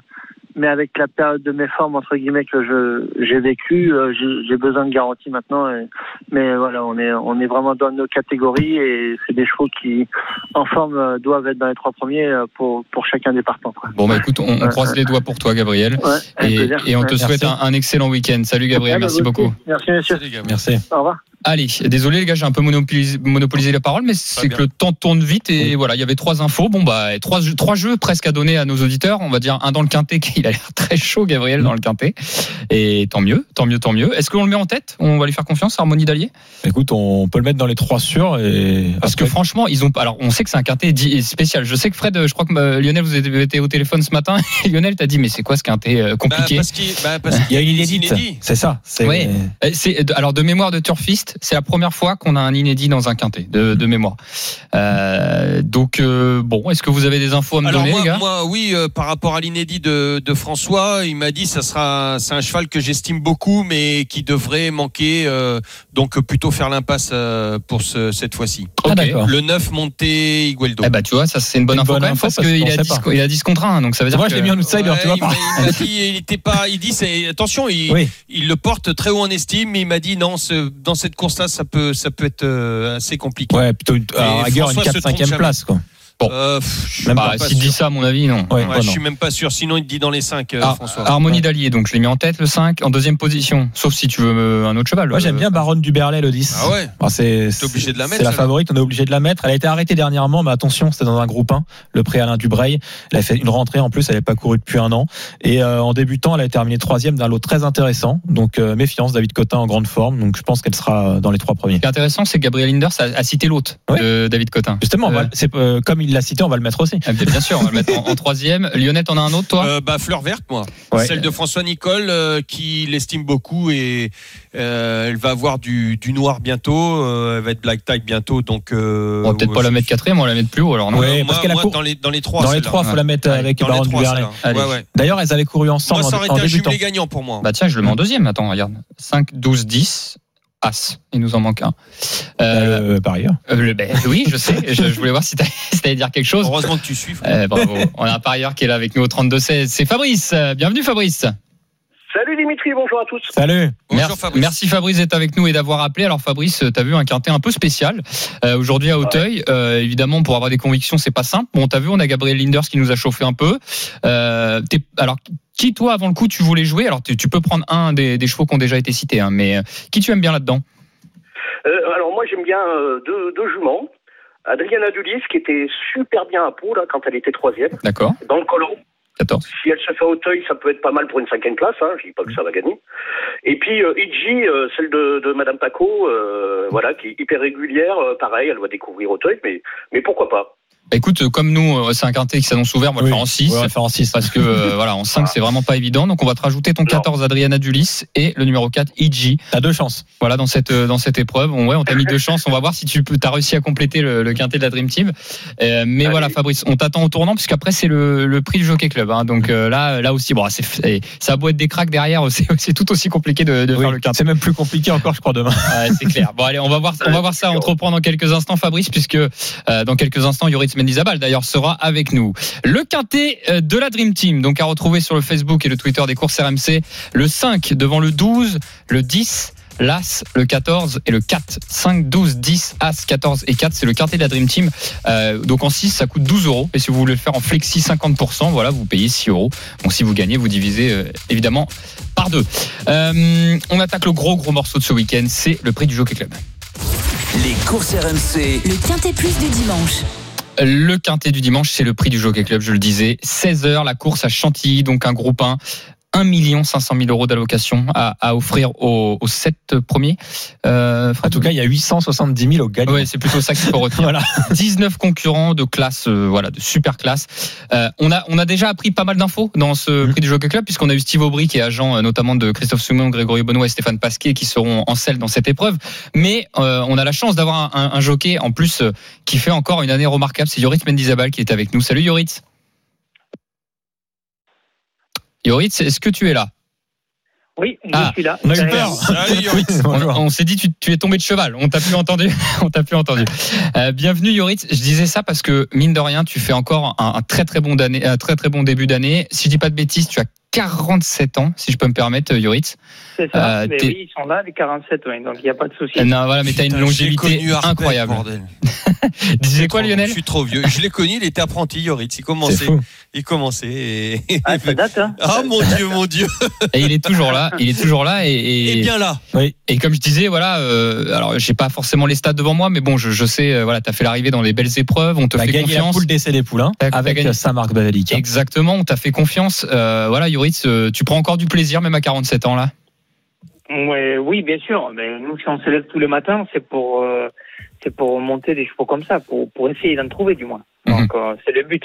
mais avec la période de méforme entre guillemets que je j'ai vécu, euh, j'ai j'ai besoin de garantie maintenant. et- mais voilà, on est on est vraiment dans nos catégories et c'est des chevaux qui en forme euh, doivent être dans les trois premiers euh, pour pour chacun des partants. quoi. Bon, bah écoute, on, on croise les doigts pour toi, Gabriel. Ouais, Et, on te souhaite un, excellent week-end. Salut Gabriel, Ouais, bah, merci beaucoup. Merci. Salut, Gabriel. Merci. Au revoir. Allez, désolé les gars, j'ai un peu monopolisé, monopolisé la parole, mais c'est que le temps tourne vite et voilà, il y avait trois infos. Bon bah trois, jeux- trois jeux presque à donner à nos auditeurs. On va dire un dans le quintet, qui [LAUGHS] il a l'air très chaud, Gabriel dans le quintet. Et tant mieux, tant mieux, tant mieux. Est-ce qu'on le met en tête? On va lui faire confiance, Harmonie d'Allier? Écoute, on peut le mettre dans les trois sûrs. Et Parce que franchement, ils ont. Alors, on sait que c'est un quintet spécial. Je sais que Fred, je crois que euh, Lionel, vous avez été au téléphone ce matin. Et [LAUGHS] Lionel t'a dit, mais c'est quoi ce quintet euh, Bah, compliqué? parce qu'il bah, parce il y a une inédite. C'est ça. C'est Ouais. Euh, alors de mémoire de Turfiste, c'est la première fois qu'on a un inédit dans un quintet de, de mémoire. Euh, donc euh, bon, est-ce que vous avez des infos à me Alors donner, moi, les gars? moi, oui, euh, par rapport à l'inédit de, de François, il m'a dit ça sera c'est un cheval que j'estime beaucoup, mais qui devrait manquer, euh, donc plutôt faire l'impasse euh, pour ce- cette fois-ci. Ah, d'accord. Le 9 Monté Igueldo. Eh bah tu vois, ça c'est une bonne Une info bonne quand même info, parce parce qu'il a sait 10 pas. il a 10 contre 1, donc ça veut dire Moi, que je l'ai mis en outsider, Ouais, tu vois il pas. il dit, il était pas, il dit, c'est, attention, il, Oui. il le porte très haut en estime, mais il m'a dit non, ce- dans cette course-là, ça peut, ça peut être euh, assez compliqué. Ouais, plutôt une, à une François se 4 5 trompe jamais. place. Quoi. Bon. Euh, pff, je bah, pas s'il dit ça à mon avis, non. Ouais, Ouais, ouais, je non. suis même pas sûr. Sinon, il te dit dans les 5, Ah, François. Harmonie d'Allier, donc je l'ai mis en tête le 5, en deuxième position, sauf si tu veux euh, un autre cheval. Moi, j'aime Euh, bien Baronne du Berlay, le 10. Ah ouais. Alors, c'est obligé de la mettre, C'est la favorite, on est obligé de la mettre. Elle a été arrêtée dernièrement, mais attention, c'était dans un groupe 1, le pré Alain Dubreuil. Elle a fait une rentrée en plus, elle n'avait pas couru depuis un an. Et euh, en débutant, elle a terminé troisième d'un lot très intéressant. Donc euh, méfiance, David Cotin en grande forme. Donc je pense qu'elle sera dans les trois premiers. Ce qui est intéressant, c'est que Gabriel Linders a, a cité l'hôte Ouais. de David Cotin. Justement, Euh, c'est, euh, comme il l'a cité, on va le mettre aussi. Ah, bien sûr, on va le mettre en, en troisième. Lionel, t'en as un autre, toi? Euh, bah, fleur verte, moi. Ouais. Celle de François Nicole, euh, qui l'estime beaucoup et euh, elle va avoir du, du noir bientôt. euh, elle va être black tag bientôt, donc. Euh, On va peut-être pas la mettre quatrième, on va la mettre plus haut alors non? Ouais, parce moi, qu'elle a moi, cour- dans les dans les trois. Dans les trois, faut la mettre Ouais, avec Dans les Baronne du. D'ailleurs, elles avaient couru ensemble Moi, ça en, aurait en été un débutant. jumelé gagnant pour moi. Bah tiens, je le mets en deuxième. Attends, regarde. 5, 12, 10. As. Il nous en manque un. Euh, Euh, par ailleurs. euh, le- ben, oui, je sais. Je, je voulais voir si t'allais si t'allais dire quelque chose. Heureusement que tu suis. Euh, bravo. On a un parieur qui est là avec nous au 32-16. C'est Fabrice. Bienvenue, Fabrice. Salut Dimitri, bonjour à tous. Salut. Merci Fabrice. Merci Fabrice d'être avec nous et d'avoir appelé. Alors Fabrice, tu as vu un quintet un peu spécial euh, aujourd'hui à Hauteuil. Euh, évidemment, pour avoir des convictions, c'est pas simple. Bon, t'as vu, on a Gabriel Linders qui nous a chauffé un peu. Euh, alors, qui toi, avant le coup, tu voulais jouer? Alors, tu, tu peux prendre un des, des chevaux qui ont déjà été cités, hein, mais euh, qui tu aimes bien là-dedans? Euh, alors moi j'aime bien euh, deux, deux juments. Adriana Dulis qui était super bien à Pau là quand elle était troisième D'accord. dans le colon. 14. Si elle se fait Hauteuil, ça peut être pas mal pour une cinquième place. Hein. Je dis pas que ça va gagner. Et puis euh, Iji, euh, celle de, de Madame Paco, euh, voilà, qui est hyper régulière. pareil, elle va découvrir Hauteuil, mais mais pourquoi pas? Bah, écoute, euh, comme nous, euh, c'est un quintet qui s'annonce ouvert, on va le Oui. faire en 6. Ouais, on va le faire en 6. Parce que euh, voilà, en 5, c'est vraiment pas évident. Donc, on va te rajouter ton 14, Adriana Dulis, et le numéro 4, Iji. T'as deux chances. Voilà, dans cette, dans cette épreuve. On, ouais, on t'a mis deux chances. On va voir si tu peux, as réussi à compléter le, le quintet de la Dream Team. Euh, mais Allez. voilà, Fabrice, on t'attend au tournant, puisqu'après, c'est le, le prix du Jockey Club. hein. Donc euh, là, là aussi, bon, c'est, c'est- ça a beau être des cracks derrière, [LAUGHS] c'est, c'est tout aussi compliqué de, de Oui, faire le quintet. C'est même plus compliqué encore, je crois, demain. Ouais, c'est clair. Bon, allez, on va voir, on va voir ça. On te reprend dans quelques instants, Fabrice, puisque euh, dans quelques instants, Yoritz Mendizabal d'ailleurs sera avec nous. Le quintet euh, de la Dream Team, donc à retrouver sur le Facebook et le Twitter des courses RMC. Le 5 devant le 12, le 10. L'As, le 14 et le 4. 5, 12, 10, As, 14 et 4. C'est le quintet de la Dream Team. Euh, donc en 6, ça coûte 12 euros. Et si vous voulez le faire en flexi 50%, voilà, vous payez 6 euros. Donc si vous gagnez, vous divisez euh, évidemment par deux. Euh, on attaque le gros gros morceau de ce week-end, c'est le prix du Jockey Club. Les courses RMC. Le Quintet Plus du dimanche. Le quintet du dimanche, c'est le prix du Jockey Club, je le disais. 16h, la course à Chantilly, donc un groupe 1. 1 500 000 euros d'allocation à, à offrir aux, aux 7 premiers. Euh, En tout cas, il y a 870 000 au gagnant. Ouais, c'est plutôt ça qu'il faut retenir. [LAUGHS] Voilà. 19 concurrents de classe, euh, voilà, de super classe. Euh, on a, on a déjà appris pas mal d'infos dans ce Mhm. prix du Jockey Club, puisqu'on a eu Steve Aubry, qui est agent notamment de Christophe Soumon, Grégory Benoît et Stéphane Pasquet, qui seront en selle dans cette épreuve. Mais on a la chance d'avoir un, un- un jockey en plus qui fait encore une année remarquable. C'est Yoritz Mendizabal qui est avec nous. Salut Yoritz. Yoritz, est-ce que tu es là? Oui, je Ah, suis là. On a eu peur. [LAUGHS] On, Bonjour. on s'est dit tu, tu es tombé de cheval. On t'a plus entendu. [LAUGHS] On t'a plus entendu. Euh, bienvenue Yoritz. Je disais ça parce que mine de rien, tu fais encore un, un très très bon d'année, un très très bon début d'année. Si je dis pas de bêtises, tu as 47 ans, si je peux me permettre, Yoritz. C'est ça. Euh, mais oui, ils sont là, les 47, oui, donc il n'y a pas de souci. Euh, Non, voilà, mais t'as une Putain, je l'ai longévité incroyable. [LAUGHS] Disais quoi, Je Lionel suis trop vieux. Je l'ai connu, il était apprenti, Yoritz. Il commençait. Il commençait. Et... Ah, ça [LAUGHS] date, hein Ah mon Dieu, mon Dieu. [LAUGHS] Et il est toujours là. Il est toujours là. Et, et- Et bien là. Et comme je disais, voilà, euh, alors j'ai pas forcément les stats devant moi, mais bon, je, je sais, euh, voilà, t'as fait l'arrivée dans les belles épreuves, on te Tu as fait gagné la confiance. poule d'essai des poulains t'as avec. Saint-Marc Badalica. Exactement, on t'a fait confiance. Euh, voilà, Euh, tu prends encore du plaisir, même à 47 ans là. Ouais, oui, bien sûr. Mais nous, si on se lève tous les matins, c'est pour, euh, c'est pour monter des chevaux comme ça, pour, pour essayer d'en trouver du moins. Mhm. Donc, euh, c'est le but.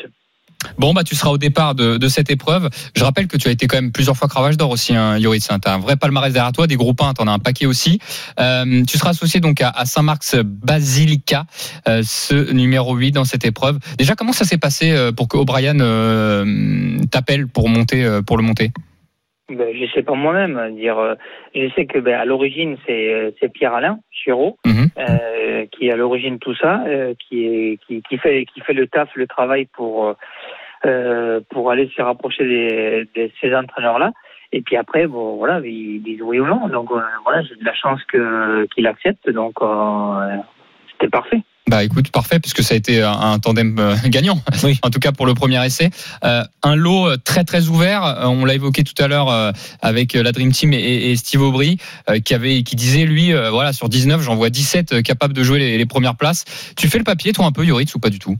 Bon, bah, tu seras au départ de, de cette épreuve. Je rappelle que tu as été quand même plusieurs fois cravache d'or aussi, hein, Yoritz. Hein. T'as un vrai palmarès derrière toi, des groupes 1, t'en as un paquet aussi. Euh, tu seras associé donc à, à Saint-Marc's Basilica, euh, ce numéro 8 dans cette épreuve. Déjà, comment ça s'est passé euh, pour que O'Brien euh, t'appelle pour monter, euh, pour le monter? Ben, je sais pas moi-même. Dire, euh, je sais que ben, à l'origine, c'est, euh, c'est Pierre Alain Chiraud Mhm. euh, qui est à l'origine de tout ça, euh, qui, est, qui, qui, fait, qui fait le taf, le travail pour, euh, pour aller se rapprocher des, de ces entraîneurs-là. Et puis après, bon, voilà, ils disent oui ou non. Donc euh, voilà, j'ai de la chance que, qu'il accepte. Donc euh, c'était parfait. Bah écoute, parfait, puisque ça a été un, tandem euh, [LAUGHS] gagnant, Oui. en tout cas pour le premier essai. Euh, un lot euh, très très ouvert, euh, on l'a évoqué tout à l'heure euh, avec la Dream Team et, et Steve Aubry, euh, qui, avait, qui disait lui, euh, voilà, sur 19, j'en vois 17 euh, capables de jouer les, les premières places. Tu fais le papier, toi un peu, Yoritz, ou pas du tout?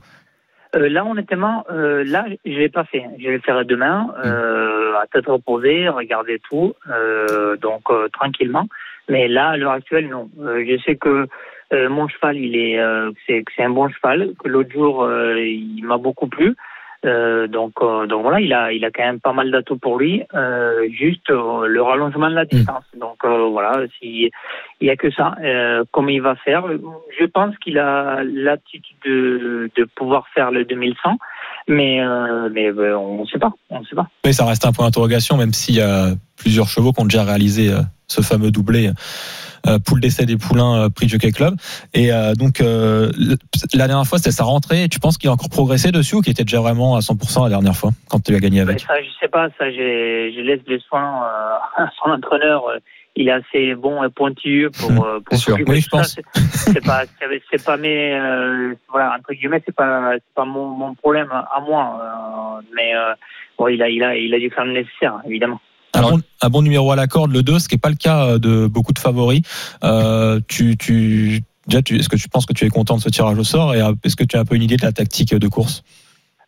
Euh, là, honnêtement, euh, là, je l'ai pas fait. Je vais le faire demain, euh, à tête reposée, regarder tout, euh, donc euh, tranquillement. Mais là, à l'heure actuelle, non. Euh, je sais que euh, mon cheval, il est, euh, c'est, c'est un bon cheval. Que l'autre jour, euh, il m'a beaucoup plu. Euh, donc, euh, donc voilà, il a, il a quand même pas mal d'atouts pour lui. Euh, juste euh, le rallongement de la distance. Donc euh, voilà, si il y a que ça. Euh, comment il va faire? Je pense qu'il a l'attitude de, de pouvoir faire le 2100, mais euh, mais euh, on ne sait pas, on ne sait pas. Oui, ça reste un point d'interrogation, même s'il y a plusieurs chevaux qui ont déjà réalisé euh, ce fameux doublé euh, poule d'essai des poulains euh, prix Jockey Club. Et euh, donc euh, la dernière fois c'était sa rentrée. Tu penses qu'il a encore progressé dessus ou qu'il était déjà vraiment à 100% la dernière fois quand tu as gagné avec? Ça, je sais pas, ça, je laisse les soins euh, [LAUGHS] à son entraîneur. Il est assez bon et pointilleux pour, euh, pour sûr. Oui, je pense. C'est pas, c'est pas mes, euh, voilà, entre guillemets, c'est pas, c'est pas mon, mon problème à moi. euh, mais euh, bon, il a, il a, il a dû faire le nécessaire, évidemment. un bon, un bon numéro à la corde, le 2, ce qui n'est pas le cas de beaucoup de favoris. Tu, tu, déjà, tu, est-ce que tu penses que tu es content de ce tirage au sort et est-ce que tu as un peu une idée de la tactique de course?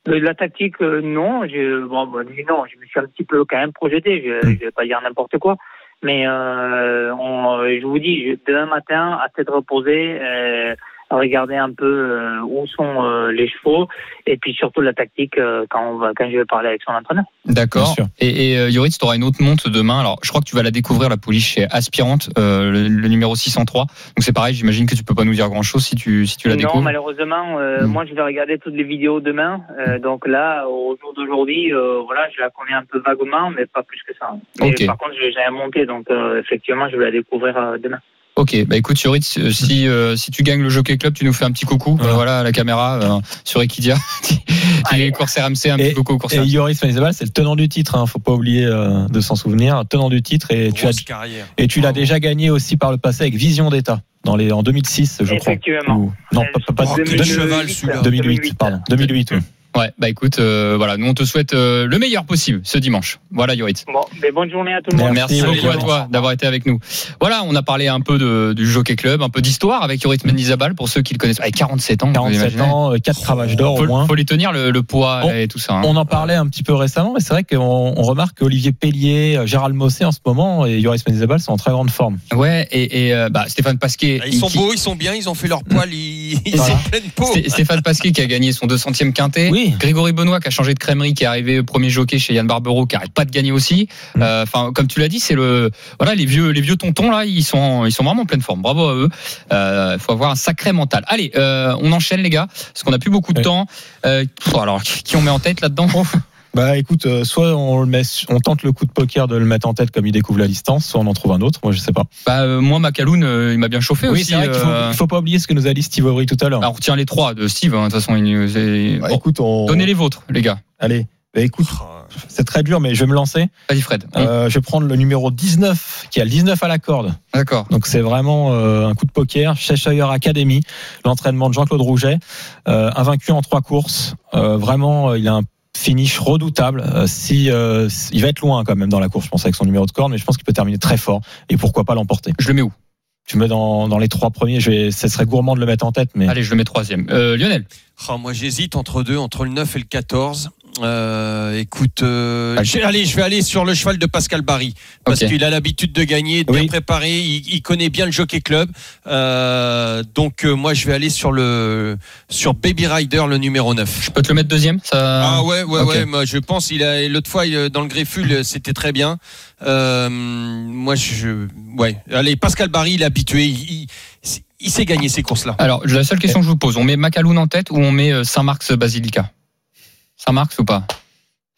La tactique, non. Je, bon, bon, non, je me suis un petit peu quand même projeté. Je, je vais pas dire n'importe quoi. Mais euh, on, euh, je vous dis, demain matin, à tête reposée, euh, regarder un peu euh, où sont euh, les chevaux et puis surtout la tactique euh, quand, on va, quand je vais parler avec son entraîneur. D'accord. Et, et euh, Yoritz, tu auras une autre monte demain. Alors, je crois que tu vas la découvrir, la pouliche chez Aspirante, euh, le, le numéro 603. Donc, c'est pareil, j'imagine que tu peux pas nous dire grand-chose si tu, si tu la non, découvres. malheureusement, euh, Hmm. moi je vais regarder toutes les vidéos demain. Euh, donc là, au jour d'aujourd'hui, euh, voilà, je la connais un peu vaguement, mais pas plus que ça. Mais Ok. Par contre, je l'ai jamais monté, donc euh, effectivement, je vais la découvrir euh, demain. Ok, bah écoute, Yoritz, euh, si, euh, si tu gagnes le Jockey Club, tu nous fais un petit coucou, Voilà. voilà, à la caméra, euh, sur Equidia. tu es course RMC, un petit coucou, course Et. Yoris Fanizabal, c'est le tenant du titre, hein, faut pas oublier euh, de s'en souvenir. Tenant du titre et tu as carrière. et tu l'as déjà gagné aussi par le passé avec Vision d'État dans les en 2006, je crois. Effectivement. Ou- non, pas, pas, pas- Oh, quel 2008, cheval, celui-là. 2008, pardon, 2008. oui. Ouais, bah écoute, euh, voilà, nous on te souhaite euh, le meilleur possible ce dimanche. Voilà, Yoritz. Bon, mais bonne journée à tout le monde. Merci, Merci, beaucoup à toi d'avoir été avec nous. Voilà, on a parlé un peu de, du Jockey Club, un peu d'histoire avec Yoritz Mendizabal pour ceux qui le connaissent. Avec 47 ans, vous 47 imaginez. ans, 4 cravaches d'or au Faut, moins. faut les tenir le, le poids On- et tout ça. hein. On en parlait un petit peu récemment, mais c'est vrai qu'on on remarque qu'Olivier Pellier, euh, Gérald Mossé en ce moment et Yoris Mendizabal sont en très grande forme. Ouais, et, et, euh, bah, Stéphane Pasquet. Ah, Ils sont qui- beaux, ils sont bien, ils ont fait leur poil, ils, ils Voilà. sont pleine peau. Sté- Stéphane Pasquet qui a gagné son 200e quintet. Oui. Grégory Benoît qui a changé de crèmerie, qui est arrivé premier jockey chez Yann Barbero, qui arrête pas de gagner aussi. Mm. Euh, Enfin, comme tu l'as dit, c'est le voilà les vieux les vieux tontons là, ils sont ils sont vraiment en pleine forme. Bravo à eux. Il faut avoir un sacré mental. Allez, euh, on enchaîne les gars, parce qu'on a plus beaucoup de temps. Euh, alors qui on met en tête là-dedans? Bah écoute, euh, soit on le met, on tente le coup de poker de le mettre en tête comme il découvre la distance, soit on en trouve un autre. Moi je sais pas. Bah euh, moi Macaloun, euh, il m'a bien chauffé oui, aussi. c'est vrai qu'il faut, euh, il faut pas oublier ce que nous a dit Steve Aubry tout à l'heure. alors, on retient les trois de Steve. hein, De toute façon, il Bah, bon, écoute, on... donnez les vôtres, les gars. Allez, bah, écoute, c'est très dur, mais je vais me lancer. Vas-y Fred. Euh, je vais prendre le numéro 19, qui a le 19 à la corde. D'accord. Donc c'est vraiment euh, un coup de poker. Cheshire Academy, l'entraînement de Jean-Claude Rouget, euh, invaincu en trois courses. Euh, vraiment, euh, il a un finish redoutable. Euh, si euh, il va être loin quand même dans la course, je pense avec son numéro de corde, mais je pense qu'il peut terminer très fort et pourquoi pas l'emporter? Je le mets où? Tu me mets dans, dans les trois premiers. Je vais, ce serait gourmand de le mettre en tête, mais Allez, je le mets troisième. Euh, Lionel. Oh, moi, j'hésite entre deux, entre le 9 et le 14. Euh, écoute, euh, Allez. je, allez, je vais aller sur le cheval de Pascal Barry parce qu'il a l'habitude de gagner, de bien Oui. préparé, il, il connaît bien le Jockey Club. Euh, donc euh, moi, je vais aller sur le sur Baby Rider, le numéro 9. Je peux te le mettre deuxième ça... Ah ouais, ouais, ouais. Moi, je pense il a l'autre fois il- dans le Grefful, euh, c'était très bien. Euh, moi, je, ouais. Allez, Pascal Barry, il est habitué. Il, il, sait gagner ces courses-là. Alors, la seule question que je vous pose, on met Macaloun en tête ou on met euh, Saint-Marx Basilica? Saint-Marx ou pas?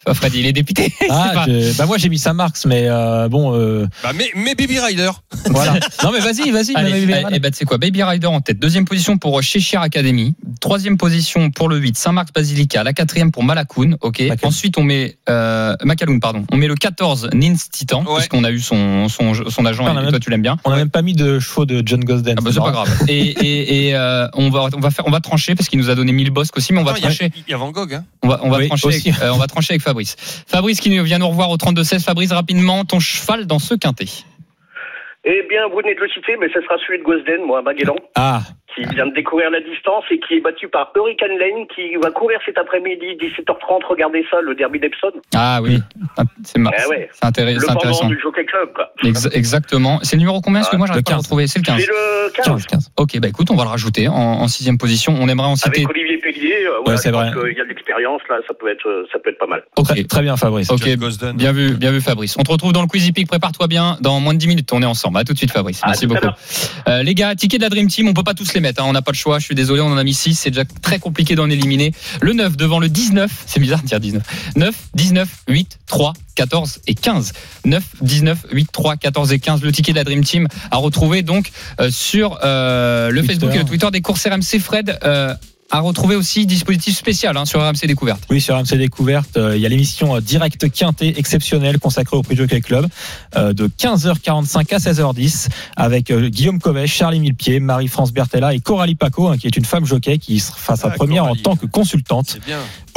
Ah, Fred, il est député. [LAUGHS] ah, bah moi j'ai mis Saint Marx, mais euh, bon, euh, Bah, mais, mais Baby Rider. [LAUGHS] voilà. non mais vas-y, vas-y. Mais- allez, eh ben, tu sais quoi, Baby Rider en tête. Deuxième position pour Cheshire Academy. Troisième position pour le 8, Saint-Marx Basilica. La quatrième pour Malakoun. Ok. Ensuite, on met euh, Macaloun, pardon. On met le 14, Nins Titan, Ouais. puisqu'on a eu son, son, son agent On a et même- toi, tu l'aimes bien. On a même pas mis de chevaux de John Gosden. Ah bah, c'est pas grave. Et, et, et euh, on va on va faire on va trancher parce qu'il nous a donné 1000 bosques aussi, mais on va trancher. Il y a Van Gogh. Hein. On va, on va Oui, trancher avec, euh, on va trancher avec Fabrice. Fabrice qui vient nous revoir au 32-16. Fabrice, rapidement, ton cheval dans ce quintet. Eh bien, vous venez de le citer, mais ce sera celui de Gosden, moi, Magellan, Ah, qui vient de découvrir la distance et qui est battu par Hurricane Lane, qui va courir cet après-midi, 17h30. Regardez ça, le derby d'Epsom. Ah oui, c'est mar- Eh ouais. c'est intéress- Le pendant intéressant. du Jockey Club, quoi. Ex- exactement. C'est le numéro combien? Parce que Ah, moi, j'arrive le pas à le 15. retrouver. C'est le 15. C'est le 15. 15, 15. Ok, bah écoute, on va le rajouter en, en sixième position. On aimerait en citer. Avec Olivier Pellier, euh, voilà, c'est je pense vrai. qu'il y a de l'expérience, là, ça peut être, euh, ça peut être pas mal. Ok, Très, très bien Fabrice. ok. Bien vu, bien vu Fabrice. On te retrouve dans le Quizy Peak. Prépare-toi bien. Dans moins de 10 minutes, on est ensemble. À tout de suite, Fabrice. Merci à beaucoup. Euh, les gars, ticket de la Dream Team, on peut pas tous les mettre. Mettre. hein. On n'a pas le choix. Je suis désolé, on en a mis 6. C'est déjà très compliqué d'en éliminer. Le 9 devant le 19. C'est bizarre de dire 19. 9, 19, 8, 3, 14 et 15. 9, 19, 8, 3, 14 et 15. Le ticket de la Dream Team à retrouver donc euh, sur euh, le Twitter. Facebook et le Twitter des courses RMC. Fred euh, a retrouvé aussi dispositif spécial hein, sur RMC Découverte. Oui, sur RMC Découverte, euh, il y a l'émission euh, Direct Quintet exceptionnelle consacrée au prix Jockey Club euh, de 15h45 à 16h10 avec euh, Guillaume Covet, Charlie Millepied, Marie-France Bertella et Coralie Paco, hein, qui est une femme jockey qui fera sa Ah, première Coralie. en tant que consultante.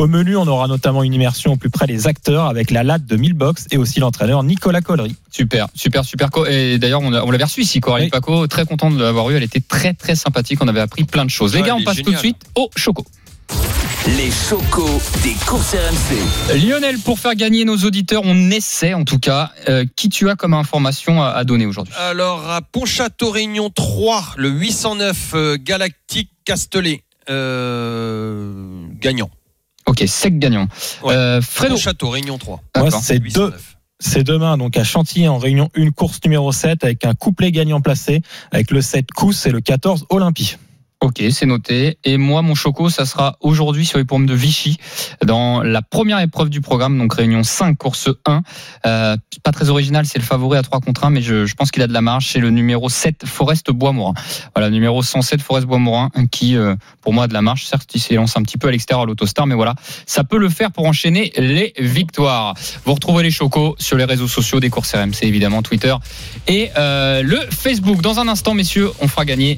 Au menu, on aura notamment une immersion au plus près des acteurs avec la latte de Millbox et aussi l'entraîneur Nicolas Collery. Super, super, super. Et d'ailleurs, on, on l'avait reçu ici, Coralie Oui. Paco. Très content de l'avoir eu. Elle était très, très sympathique. On avait appris plein de choses. Les Ouais, gars, on passe tout de suite au Choco. Les chocos des courses RMC. Lionel, pour faire gagner nos auditeurs, on essaie en tout cas. Euh, qui tu as comme information à, à donner aujourd'hui? Alors, à Pontchâteau Réunion 3, le 809 euh, Galactique Castellet. Euh, gagnant. Ok, sec gagnant. Ouais. Euh, Fredo. Pontchâteau Réunion 3. Moi, D'accord. c'est deux, 809. c'est demain donc à Chantilly en réunion une course numéro 7 avec un couplet gagnant placé avec le 7 Cous et le 14 Olympie. Ok, c'est noté. Et moi, mon choco, ça sera aujourd'hui sur les pommes de Vichy, dans la première épreuve du programme, donc réunion 5, course 1. Euh, pas très original, c'est le favori à 3 contre 1, mais je, pense qu'il a de la marge. C'est le numéro 7, Forest Bois-Morin. Voilà, numéro 107, Forest Bois-Morin, qui, euh, pour moi, a de la marge. Certes, il s'élance un petit peu à l'extérieur à l'autostar, mais voilà, ça peut le faire pour enchaîner les victoires. Vous retrouvez les chocos sur les réseaux sociaux des courses RMC, évidemment, Twitter et euh, le Facebook. Dans un instant, messieurs, on fera gagner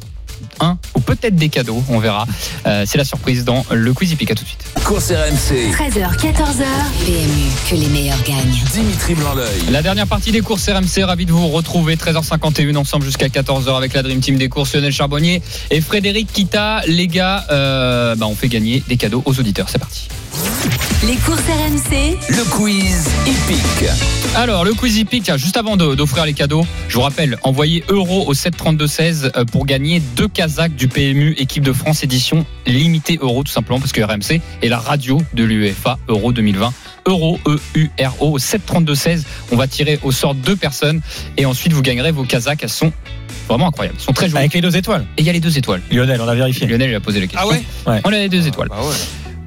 un ou peut-être des cadeaux, on verra. Euh, c'est la surprise dans le Quiz Epic. À tout de suite. Courses RMC. 13h, 14h. PMU, que les meilleurs gagnent. Dimitri Blanc-L'œil. La dernière partie des courses RMC, ravi de vous retrouver 13h51 ensemble jusqu'à 14h avec la Dream Team des courses Lionel Charbonnier et Frédéric Kita. Les gars, euh, bah, on fait gagner des cadeaux aux auditeurs. C'est parti. Les courses RMC, Le quiz épique. Alors, le Quiz Epic, tiens, juste avant d'offrir les cadeaux, je vous rappelle, envoyez euro au 732-16 euh, pour gagner deux Du PMU équipe de France édition limitée euro, tout simplement, parce que RMC est la radio de l'UEFA Euro 2020. Euro, E-U-R-O, au 732-16. On va tirer au sort deux personnes et ensuite vous gagnerez vos Kazakhs. Elles sont vraiment incroyables. Elles sont très jolies. Avec les deux étoiles. Et il y a les deux étoiles. Lionel, on a vérifié. Lionel lui a posé la question. Ah ouais On a les deux étoiles. Bah ouais.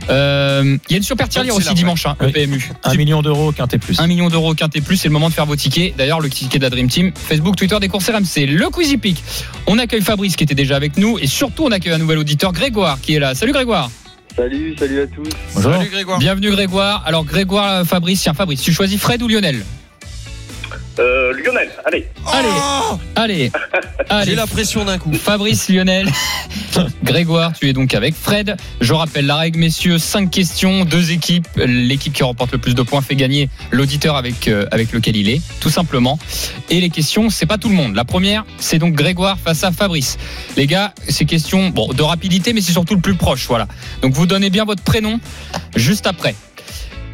Euh, Il y a une super tirelire c'est aussi dimanche, hein, Oui. PMU. 1 million d'euros, quintet plus. 1 million d'euros quintet plus, c'est le moment de faire vos tickets. D'ailleurs, le ticket de la Dream Team, Facebook, Twitter des courses RMC, le Quizy Peak. On accueille Fabrice qui était déjà avec nous et surtout on accueille un nouvel auditeur, Grégoire, qui est là. Salut Grégoire. Salut, salut à tous. Bonjour. Salut Grégoire. Bienvenue Grégoire. Alors Grégoire, Fabrice, tiens Fabrice, tu choisis Fred ou Lionel? Euh, Lionel, allez. Allez. Oh Allez, [LAUGHS] J'ai allez. la pression d'un coup. Fabrice, Lionel, [LAUGHS] Grégoire, tu es donc avec Fred. Je rappelle la règle, messieurs, 5 questions, deux équipes. L'équipe qui remporte le plus de points fait gagner l'auditeur avec, euh, avec lequel il est, tout simplement. Et les questions, c'est pas tout le monde. La première, c'est donc Grégoire face à Fabrice. Les gars, c'est question bon, de rapidité, mais c'est surtout le plus proche. Voilà. Donc vous donnez bien votre prénom juste après.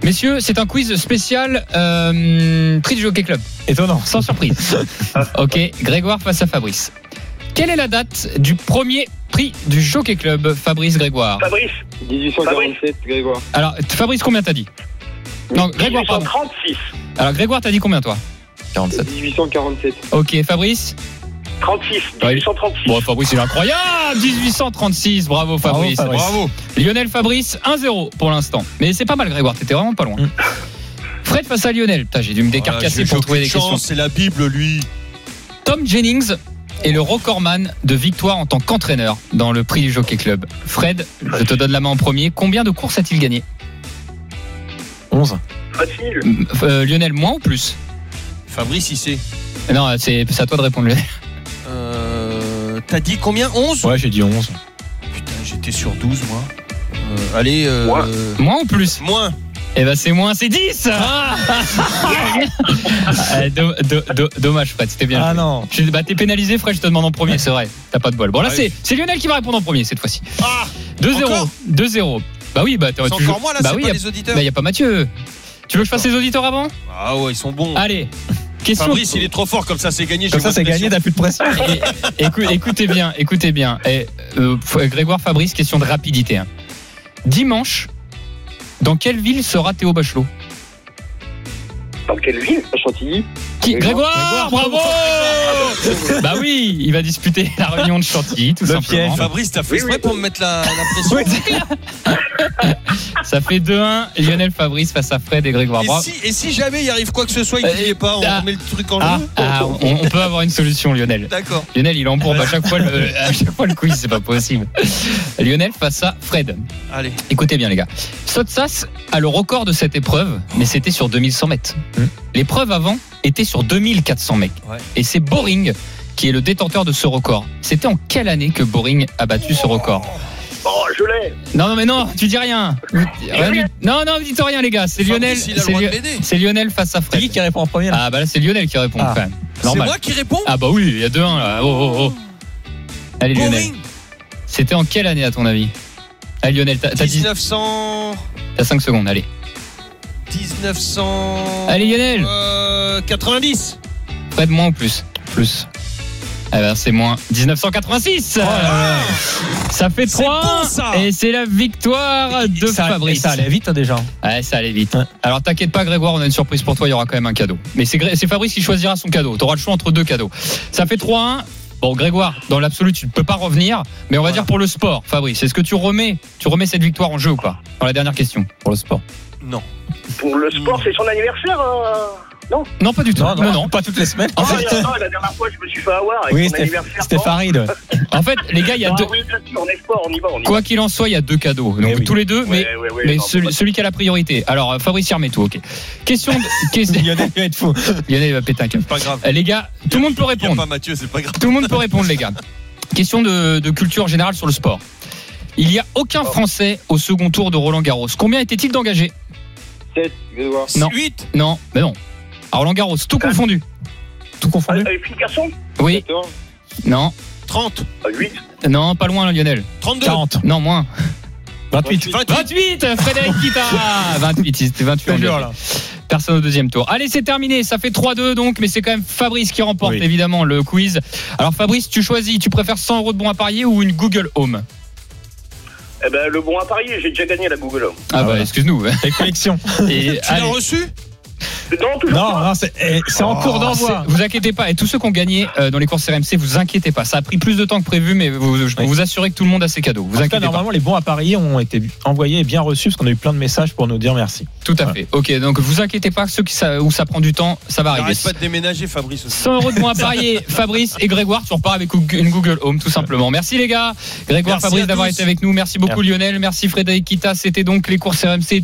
Messieurs, c'est un quiz spécial euh, prix du Jockey Club. Étonnant. Sans surprise. [LAUGHS] ok, Grégoire face à Fabrice. Quelle est la date du premier prix du Jockey Club, Fabrice Grégoire? Fabrice, 1847, Grégoire. Alors, Fabrice, combien t'as dit? Non, Grégoire, pardon. 1836. Alors, Grégoire, t'as dit combien toi? 47. 1847. Ok, Fabrice? 36, Ouais. 1836. Bon, Fabrice, il est incroyable 1836, bravo Fabrice. Bravo, Fabrice. Bravo. Lionel Fabrice, 1-0 pour l'instant. Mais c'est pas mal, Grégoire, t'étais vraiment pas loin. Mm. Fred face à Lionel. Putain, J'ai dû me Voilà, décarcasser pour trouver des chance, questions. C'est la Bible, lui. Tom Jennings est le recordman de victoire en tant qu'entraîneur dans le prix du Jockey Club. Fred, je te donne la main en premier. Combien de courses a-t-il gagné? 11. Facile. Euh, Lionel, moins ou plus? Fabrice, il sait. Non, c'est c'est à toi de répondre, Lionel. T'as dit combien 11 Ouais, j'ai dit 11. Putain, j'étais sur 12, moi. Euh, allez. Euh, Moins. Moins ou plus Moins. Eh ben c'est moins, c'est 10 Ah [LAUGHS] Euh, do- do- do- Dommage, Fred, c'était bien. Ah non. Je- bah, T'es pénalisé, Fred, je te demande en premier, c'est vrai. T'as pas de bol. Bon, là, Ah c'est oui. c'est Lionel qui va répondre en premier cette fois-ci. Ah 2-0. Encore 2-0. Bah oui, bah t'es C'est encore moi, là, Bah c'est oui, pas y a- les auditeurs. bah, y a pas Mathieu. Tu veux que je fasse les auditeurs avant? Ah ouais, ils sont bons. Allez. Question. Fabrice, il est trop fort, comme ça, c'est gagné. Comme ça, c'est gagné, t'as plus de pression. [LAUGHS] Et- écoutez bien, écoutez bien. Et, euh, Grégoire Fabrice, question de rapidité. hein. Dimanche, dans quelle ville sera Théo Bachelot? Dans quelle ville? À Chantilly. Qui? Grégoire. Grégoire, bravo [LAUGHS] Bah oui, il va disputer la réunion de Chantilly, tout Le simplement. piège. Fabrice, t'as fait exprès oui. pour me mettre la, la pression. [LAUGHS] Ça fait 2-1, Lionel Fabrice face à Fred et Grégoire. Et Bravo. si, et si jamais il arrive quoi que ce soit, il Euh, n'y est pas, on ah, remet le truc en Ah, jeu ah, on, on peut avoir une solution, Lionel. D'accord. Lionel, il embourbe à chaque fois le, à chaque fois le quiz, c'est pas possible. Lionel face à Fred. Allez. Écoutez bien, les gars. Sotsas a le record de cette épreuve, mais c'était sur 2100 mètres. L'épreuve avant était sur 2400 mètres. Ouais. Et c'est Boring qui est le détenteur de ce record. C'était en quelle année que Boring a battu ce record Oh, je l'ai. Non, non, mais non, tu dis rien. Rien du- Non, non, dites rien, les gars. C'est Lionel. C'est c'est Lionel face à C'est Fred. qui qui répond en premier là Ah, bah là, c'est Lionel qui répond, Ah. quand même. C'est moi qui réponds? Ah, bah oui, il y a 2-1 là. Oh, oh, oh. Allez, Lionel. C'était en quelle année, à ton avis? Allez, Lionel, t'as t'as dit- 1900. t'as 5 secondes, allez. 1900. Allez, Lionel. Euh, 90. Fred, moins ou plus? Plus. Ah ben, c'est moins. 1986 Ça fait C'est 3 bon, ça. Et c'est la victoire de ça, Fabrice. Ça allait vite hein, déjà. Ouais, ça allait vite. Ouais. Alors t'inquiète pas Grégoire, on a une surprise pour toi, il y aura quand même un cadeau. Mais c'est Fabrice qui choisira son cadeau. Tu auras le choix entre deux cadeaux. Ça fait 3-1. Bon Grégoire, dans l'absolu, tu ne peux pas revenir, mais on va dire pour le sport, Fabrice, est-ce que tu remets, tu remets cette victoire en jeu ou pas? Dans la dernière question, pour le sport. Non. Pour le sport, c'est son anniversaire euh, Non Non, pas du tout. Non, non, non, non. pas toutes les semaines. En Ah, fait, il y a- non, la dernière fois, je me suis fait avoir avec Oui, son c'était anniversaire. c'était Farid. [LAUGHS] En fait, les gars, il y a Ah deux. oui, bien sûr, on est sport, on y va, on y va. Quoi qu'il en soit, il y a deux cadeaux. Donc Eh oui. tous les deux, mais, Ouais, ouais, ouais, mais non, celui, pas- celui qui a la priorité. Alors, euh, Fabrice tout, ok. Question. De, [LAUGHS] question Lionel va être fou. Lionel va péter un câble. Pas grave. Euh, Les gars, tout le monde peut Il a répondre. pas Mathieu, c'est pas grave. Tout le monde peut répondre, les gars. Question de, de culture générale sur le sport. Il n'y a aucun Français au second tour de Roland Garros. Combien était-il d'engagés 7, Grégoire. Non. 8. Non, mais non. À Roland Garros, tout confondu. Tout confondu. Phil Garçon Oui, 14. non, 30. 8. non, pas loin, Lionel. 32. 40. Non, moins. 28. 28, Frédéric Kita 28, c'était 28 Je te jure, engagés. là. Personne au deuxième tour. Allez, c'est terminé. Ça fait 3-2 donc, mais c'est quand même Fabrice qui remporte Oui. évidemment le quiz. Alors Fabrice, tu choisis, tu préfères 100 euros de bons à parier ou une Google Home? Eh ben, le bon à parier, j'ai déjà gagné la Google Home. Ah, bah voilà. excuse-nous. Les collections. Et, [LAUGHS] Tu l'as allez. reçu? Non, Non, pas. non, c'est eh, c'est en cours d'envoi. C'est- Vous inquiétez pas, et tous ceux qui ont gagné euh, dans les courses RMC, vous inquiétez pas. Ça a pris plus de temps que prévu, mais vous- je peux Oui. vous assurer que tout le monde a ses cadeaux. Vous En tout cas, inquiétez pas. normalement, les bons à parier ont été envoyés et bien reçus parce qu'on a eu plein de messages pour nous dire merci. Tout à Voilà. fait. Ok, donc vous inquiétez pas, ceux qui ça, où ça prend du temps, ça va arriver. Arrête pas de déménager, Fabrice aussi. 100 euros de bons à parier, [LAUGHS] Fabrice et Grégoire, tu repars avec une Google Home tout simplement. Merci les gars, Grégoire, Merci Fabrice d'avoir été avec nous. Merci beaucoup Lionel, merci Frédéric Kita. C'était donc les courses RMC.